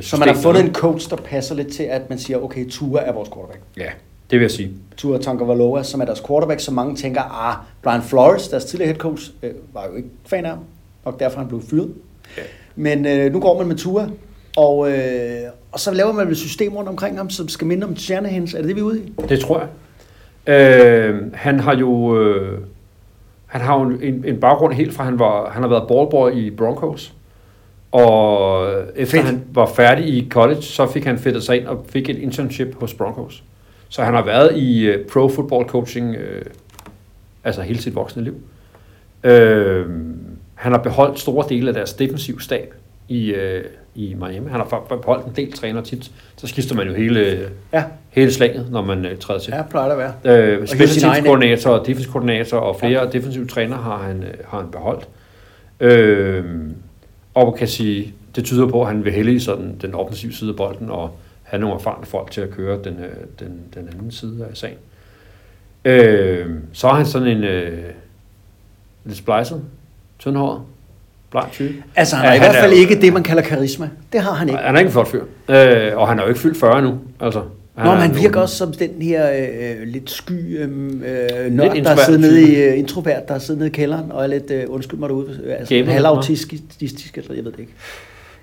Så man har fundet en coach, der passer lidt til, at man siger, okay, Tua er vores quarterback. Ja, det vil jeg sige. Tua Tagovailoa, som er deres quarterback, så mange tænker, ah, Brian Flores, deres tidligere head coach, øh, var jo ikke fan af ham, og derfor er han blev fyret. Ja. Men øh, nu går man med Tua, og, øh, og så laver man et system rundt omkring ham, som skal minde om Shanahan's. Er det det, vi er ude i? Det tror jeg. Øh, han har jo øh, han har jo en, en baggrund helt fra han var han har været ballboy i Broncos. Og efter Fedt. han var færdig i college, så fik han fedtet sig ind og fik et internship hos Broncos. Så han har været i uh, pro football coaching øh, altså hele sit voksne liv. Øh, han har beholdt store dele af deres defensiv stab i, øh, i Miami. Han har beholdt en del træner tit. Så skifter man jo hele, Ja, hele slaget, når man øh, træder til. ja plejer det at være. Øh, hive sin special egen koordinator og defensive koordinator og flere ja. defensive træner har han, øh, har han beholdt. Øh, og kan sige, det tyder på, at han vil hælde i sådan den offensive side af bolden og have nogle erfarne folk til at køre den, øh, den, den anden side af sagen. Øh, så er han sådan en øh, lidt splejset, tyndhåret, bleg type. Altså, han har Ja, i hvert fald er ikke det, man kalder karisma. Det har han ikke. Han er ikke en flot fyr, øh, og han er jo ikke fyldt 40 nu. Altså, Nå, men han er virker også som den her øh, lidt sky øh, nørd, der introvert er siddet nede i, øh, introvert, der er siddet nede i kælderen, og er lidt, øh, undskyld mig derude, øh, altså halvautistisk, eller jeg ved det ikke.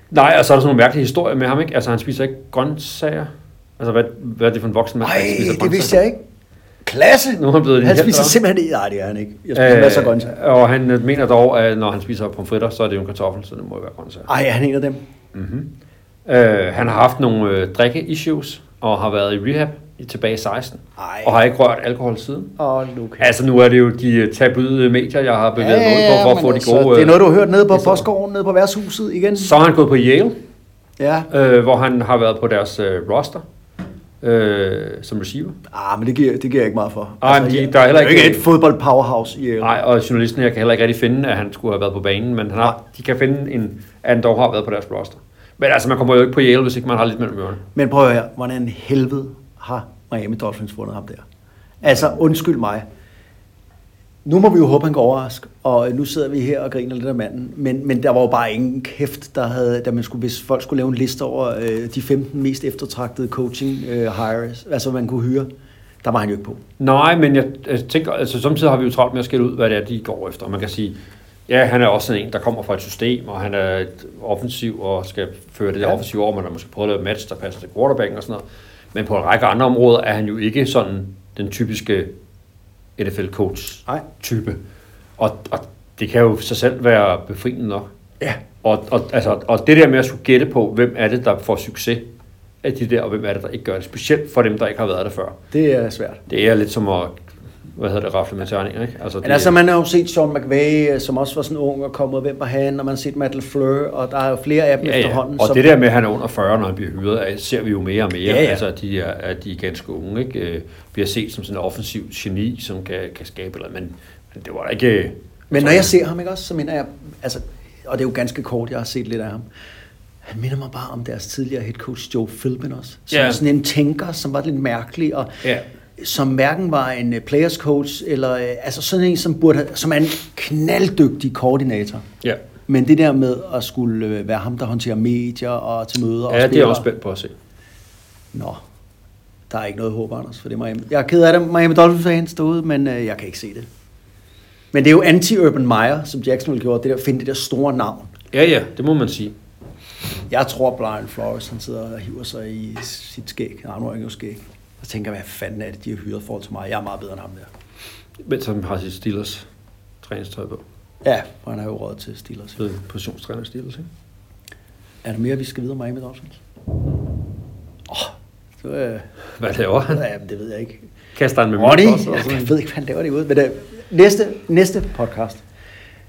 Nej, og så er der sådan nogle mærkelige historier med ham, ikke? Altså, han spiser ikke grøntsager. Altså, hvad, hvad er det for en voksen mand, der Nej, spiser det grøntsager? vidste jeg ikke. Klasse! Nu er han blevet Han spiser simpelthen ikke. Nej, det er han ikke. Jeg spiser øh, masser af grøntsager. Og han øh, mener dog, at når han spiser pomfritter, så er det jo en kartoffel, så det må jo være grøntsager. Ej, er han en af dem? Mm-hmm. Øh, han har haft nogle øh, drikke-issues, og har været i rehab i tilbage i 16. Ej. Og har ikke rørt alkohol siden. Og nu kan Altså nu er det jo de tabloide medier, jeg har bevæget mig ud på, for at få de altså, gode... Det er noget, du har hørt nede på postgården, nede på værtshuset igen. Så har han gået på Yale, Ja. øh, hvor han har været på deres øh, roster øh, som receiver. Ah, men det giver, det giver jeg ikke meget for. Ej, men de- jeg- der er heller ikke- ikke et fodbold powerhouse i Yale. Nej, og journalisten her kan heller ikke rigtig finde, at han skulle have været på banen, men han har, de kan finde, en, at han dog har været på deres roster. Men altså, man kommer jo ikke på Yale, hvis ikke man har lidt mellem ørerne. Men prøv at høre, hvordan helvede har Miami Dolphins fundet ham der? Altså, undskyld mig. Nu må vi jo håbe, han går overrask, og nu sidder vi her og griner lidt af manden, men, men der var jo bare ingen kæft, der havde, da man skulle, hvis folk skulle lave en liste over øh, de 15 mest eftertragtede coaching øh, hires, altså man kunne hyre, der var han jo ikke på. Nej, men jeg, jeg tænker, altså samtidig har vi jo travlt med at skille ud, hvad det er, de går efter. Man kan sige, ja, han er også sådan en, der kommer fra et system, og han er offensiv og skal føre det der Ja. offensiv over, man har måske prøvet at lave match, der passer til quarterbacken og sådan noget. Men på en række andre områder er han jo ikke sådan den typiske. NFL-coach-type. Og, og det kan jo sig selv være befriende nok. Ja. Og, og, altså, og det der med at skulle gætte på, hvem er det, der får succes af de der, og hvem er det, der ikke gør det. Specielt for dem, der ikke har været der før. Det er svært. Det er lidt som at, hvad hedder det, rafle med terninger, ikke? Altså, det, Men altså, man har jo set Sean McVay, som også var sådan ung og kom ud, hvem var han, og man har set Matt LaFleur, og der er jo flere af dem ja, ja. efterhånden. Og som- det der med, at han er under 40, når han bliver hyret, af, ser vi jo mere og mere. Ja, ja. Altså, at de er, at de er ganske unge, ikke? Øh, Bliver set som sådan en offensiv geni, som kan, kan skabe noget. Men, men det var ikke... Men når jeg ser ham, ikke også, så mener jeg, altså, og det er jo ganske kort, jeg har set lidt af ham, han minder mig bare om deres tidligere head coach Joe Philbin også. Som ja. sådan en tænker, som var lidt mærkelig, og Ja. Som hverken var en øh, players coach, eller øh, altså sådan en, som, burde have, som er en knalddygtig koordinator. Ja, Men det der med at skulle øh, være ham, der håndterer medier og til møder og ja det er også spændt på at se. Nå, der er ikke noget håb, Anders, for det er Miami. Jeg er ked af det, Miami Dolphins fans derude, men øh, jeg kan ikke se det. Men det er jo anti-Urban Meyer, som Jacksonville gjorde, det der, finde det der store navn. Ja, ja, det må man sige. Jeg tror, Brian Flores, han sidder og hiver sig i sit skæg. Nej, nu er ikke skæg. Så tænker jeg, hvad fanden er det, de har hyret for til mig? Jeg er meget bedre end ham der. Mens han har sit Steelers træningstøj på. Ja, og han har jo råd til Steelers. Blevet positionstræner Steelers, ikke? Er der mere, vi skal videre om Miami Dolphins? Åh, oh, øh, Hvad laver han? ja, men det ved jeg ikke. Kaster han med Ronny, også, og jeg ved ikke, hvad han laver derude. Men det, næste, næste podcast,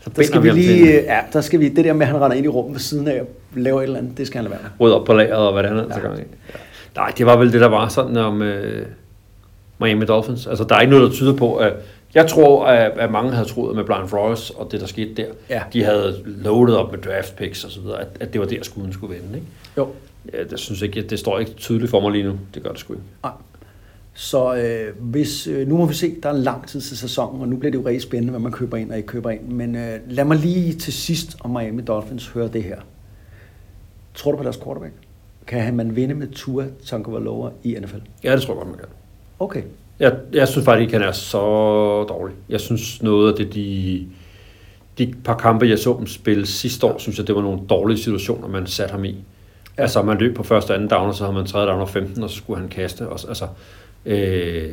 Så der skal vi lige, øh, ja, der skal vi, det der med, at han render ind i rummet ved siden af og laver et eller andet, det skal han lade være med. op på lageret og hvad det er ja. gang i. Ja. Nej, det var vel det, der var sådan om øh, Miami Dolphins. Altså, der er ikke noget, der tyder på, at jeg tror, at, at mange havde troet med Brian Flores og det, der skete der. Ja. De havde loadet op med draft picks og så videre, at, at det var der, skuden skulle vende. Ikke? Jo. Ja, det synes ikke, det står ikke tydeligt for mig lige nu. Det gør det sgu ikke. Nej. Så øh, hvis, øh, nu må vi se, der er en lang tid til sæsonen, og nu bliver det jo rigtig spændende, hvad man køber ind og ikke køber ind. Men øh, lad mig lige til sidst om Miami Dolphins høre det her. Tror du på deres quarterback? Kan man vinde med Tua Tagovailoa i NFL? Ja, det tror jeg godt, man kan. Okay. Jeg, jeg synes faktisk ikke, han er så dårlig. Jeg synes noget af det, de, de par kampe, jeg så dem spille sidste år, synes jeg, det var nogle dårlige situationer, man satte ham i. Ja. Altså, man løb på første og anden down, og så havde man tredje down og 15, og så skulle han kaste. Og, så- altså, øh,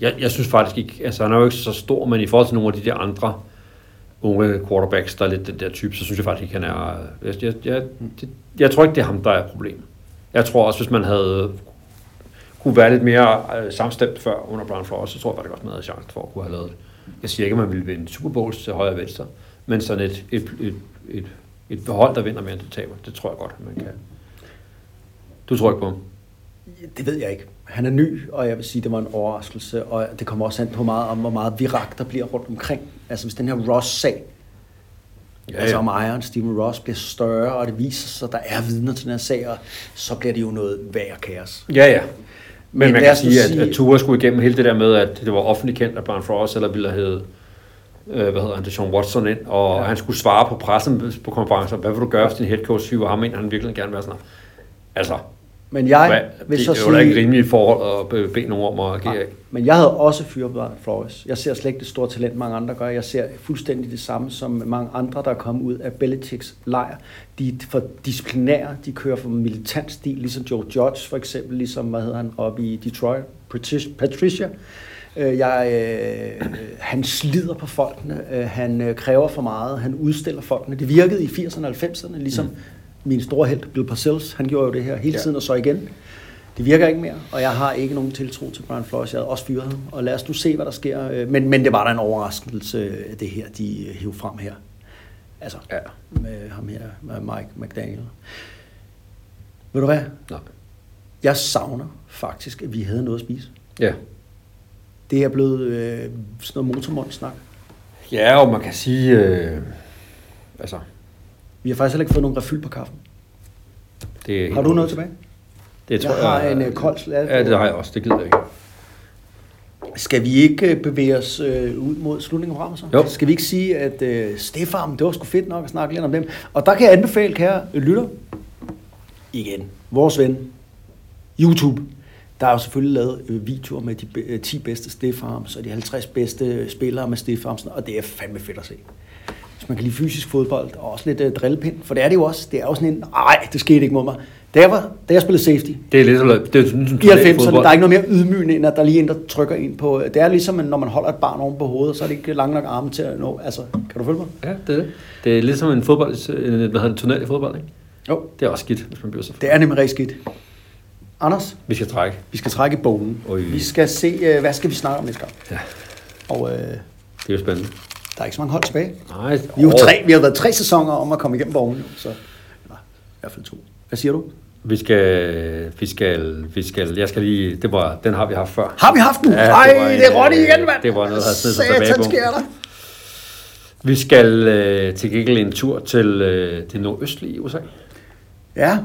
jeg, jeg synes faktisk ikke, altså han er jo ikke så stor, men i forhold til nogle af de der andre unge quarterbacks, der er lidt den der type, så synes jeg faktisk ikke, han er... Jeg, jeg, jeg, det, jeg tror ikke, det er ham, der er problemet. Jeg tror også, hvis man havde kunne være lidt mere øh, samstemt før under Brian Flores, så tror jeg faktisk godt, man havde chance for at kunne have lavet det. Jeg siger ikke, at man ville vinde Super Bowls til højre og venstre, men sådan et, et, et, et, et hold, der vinder mere end det taber, det tror jeg godt, at man kan. Du tror ikke på ham? Det ved jeg ikke. Han er ny, og jeg vil sige, det var en overraskelse, og det kommer også an på meget om, hvor meget virak der bliver rundt omkring. Altså hvis den her Ross-sag, ja, ja. altså om ejeren Steven Ross bliver større, og det viser sig, at der er vidner til den her sag, og så bliver det jo noget værd kaos. Ja, ja. Men, Men man kan sige, at, at Tua skulle igennem hele det der med, at det var offentligt kendt, at Brian Flores eller ville have øh, hvad hedder han, Deshaun Watson ind, og ja. han skulle svare på pressen på konferencer, hvad vil du gøre, hvis din head coach hiver ham ind, han virkelig gerne vil være sådan. Altså, Men jeg hvad, vil det så er jo da ikke sige, rimelige forhold at be- bede nogen om at agere. Nej, men jeg havde også fyret Flores. Jeg ser slet ikke det store talent, mange andre gør. Jeg ser fuldstændig det samme som mange andre, der er kommet ud af Belichicks lejr. De er for disciplinære, de kører for militant stil, ligesom Joe Judge for eksempel, ligesom, hvad hedder han, oppe i Detroit, Patricia. Patricia. Øh, Jeg, øh, han slider på folkene, øh, han øh, kræver for meget, han udstiller folkene. Det virkede i 80'erne og 90'erne, ligesom mm. Min store held Bill Parcells, han gjorde jo det her hele Ja. tiden og så igen. Det virker ikke mere, og jeg har ikke nogen tiltro til Brian Flores. Jeg havde også fyret ham, og lad os nu se, hvad der sker. Øh, Men, men det var da en overraskelse, det her, de hævde frem her. Altså, Ja. med ham her, med Mike McDaniel. Ved du hvad? Nej. Jeg savner faktisk, at vi havde noget at spise. Ja. Det er blevet øh, sådan noget motormundsnak. Ja, og man kan sige, øh, altså, Vi har faktisk heller ikke fået nogen refyld på kaffen. det er Har du noget tilbage? Det Jeg har en, øh, kold slat. Ja, det har jeg også. Det gider jeg ikke. Skal vi ikke øh, bevæge os øh, ud mod slutningen af programmet så? Jo. Skal vi ikke sige, at øh, Stefan, det var sgu fedt nok at snakke lidt om dem. Og der kan jeg anbefale, kære lytter, igen, vores ven, YouTube. Der er jo selvfølgelig lavet øh, videoer med de øh, 10 bedste Stefarms og de 50 bedste spillere med Stefarms, og det er fandme fedt at se. Man kan lide fysisk fodbold, og også lidt øh, drillepind, for det er det jo også. Det er jo sådan en, nej, det skete ikke mod mig. Da jeg, var, da jeg spillede safety, Det er lidt det er sådan, i 90'erne, der er ikke noget mere ydmygende, end at der lige en, der trykker en på... Det er ligesom, når man holder et barn oven på hovedet, så er det ikke lang nok arme til at nå... Altså, kan du følge mig? Ja, det er det. Det er lidt som en fodbold, en, hvad hedder det, turnering i fodbold, ikke? Jo. Det er også skidt, hvis man bliver så Det er nemlig rigtig skidt. Anders, Vi skal trække. vi skal trække i bogen. Oj. Vi skal se, øh, hvad skal vi snakke om næste gang? Ja. Og øh, Det er jo spændende. Der er ikke så mange hold tilbage. Nej, Vi, er jo tre, vi har været tre sæsoner om at komme igennem jo, så... Eller, i hvert fald to. Hvad siger du? Vi skal, vi skal, vi skal, jeg skal lige, det var, den har vi haft før. Har vi haft den? Ja, Ej, det var det er Ronny øh, igen, mand! det var noget, der havde snedet sig tilbage på. sker der. Vi skal øh, til gengæld en tur til øh, det nordøstlige USA. Ja.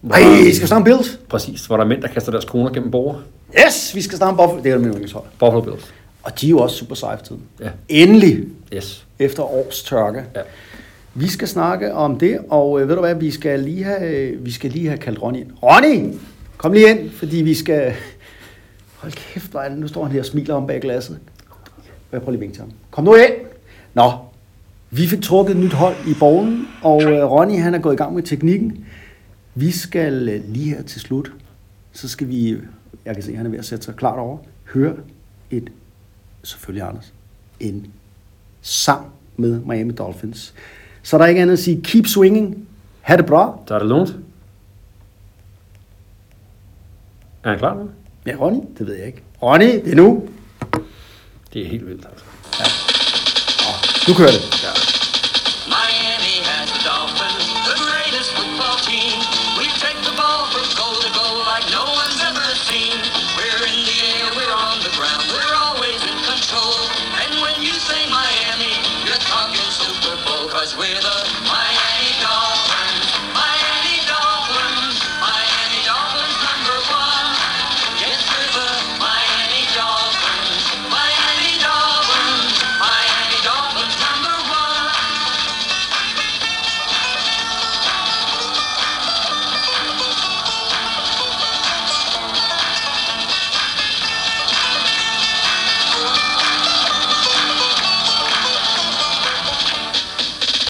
Hvor- Ej, skal vi snakke om Bills? Præcis, hvor der er mænd, der kaster deres koner gennem borger. Yes, vi skal snakke om Buffalo. Det er min yndlingshold. Buffalo Bills. Og de er jo også super seje for tiden. Ja. Endelig, Yes. efter års tørke. Ja. Vi skal snakke om det, og øh, ved du hvad, vi skal lige have, øh, vi skal lige have kaldt Ronny ind. Ronny! Kom lige ind, fordi vi skal... Hold kæft, det. nu står han her og smiler om bag glasset. Jeg prøver lige at vinke til ham. Kom nu ind! Nå, vi fik trukket et nyt hold i borgen, og øh, Ronny han er gået i gang med teknikken. Vi skal øh, lige her til slut, så skal vi, jeg kan se, han er ved at sætte sig klart over, høre et, selvfølgelig Anders, en sang med Miami Dolphins. Så der er ikke andet at sige, keep swinging, ha' det bra. Der er det lånt. Er han klar nu? Ja, Ronny, det ved jeg ikke. Ronny, det er nu. Det er helt vildt, altså. Nu kører det. Miami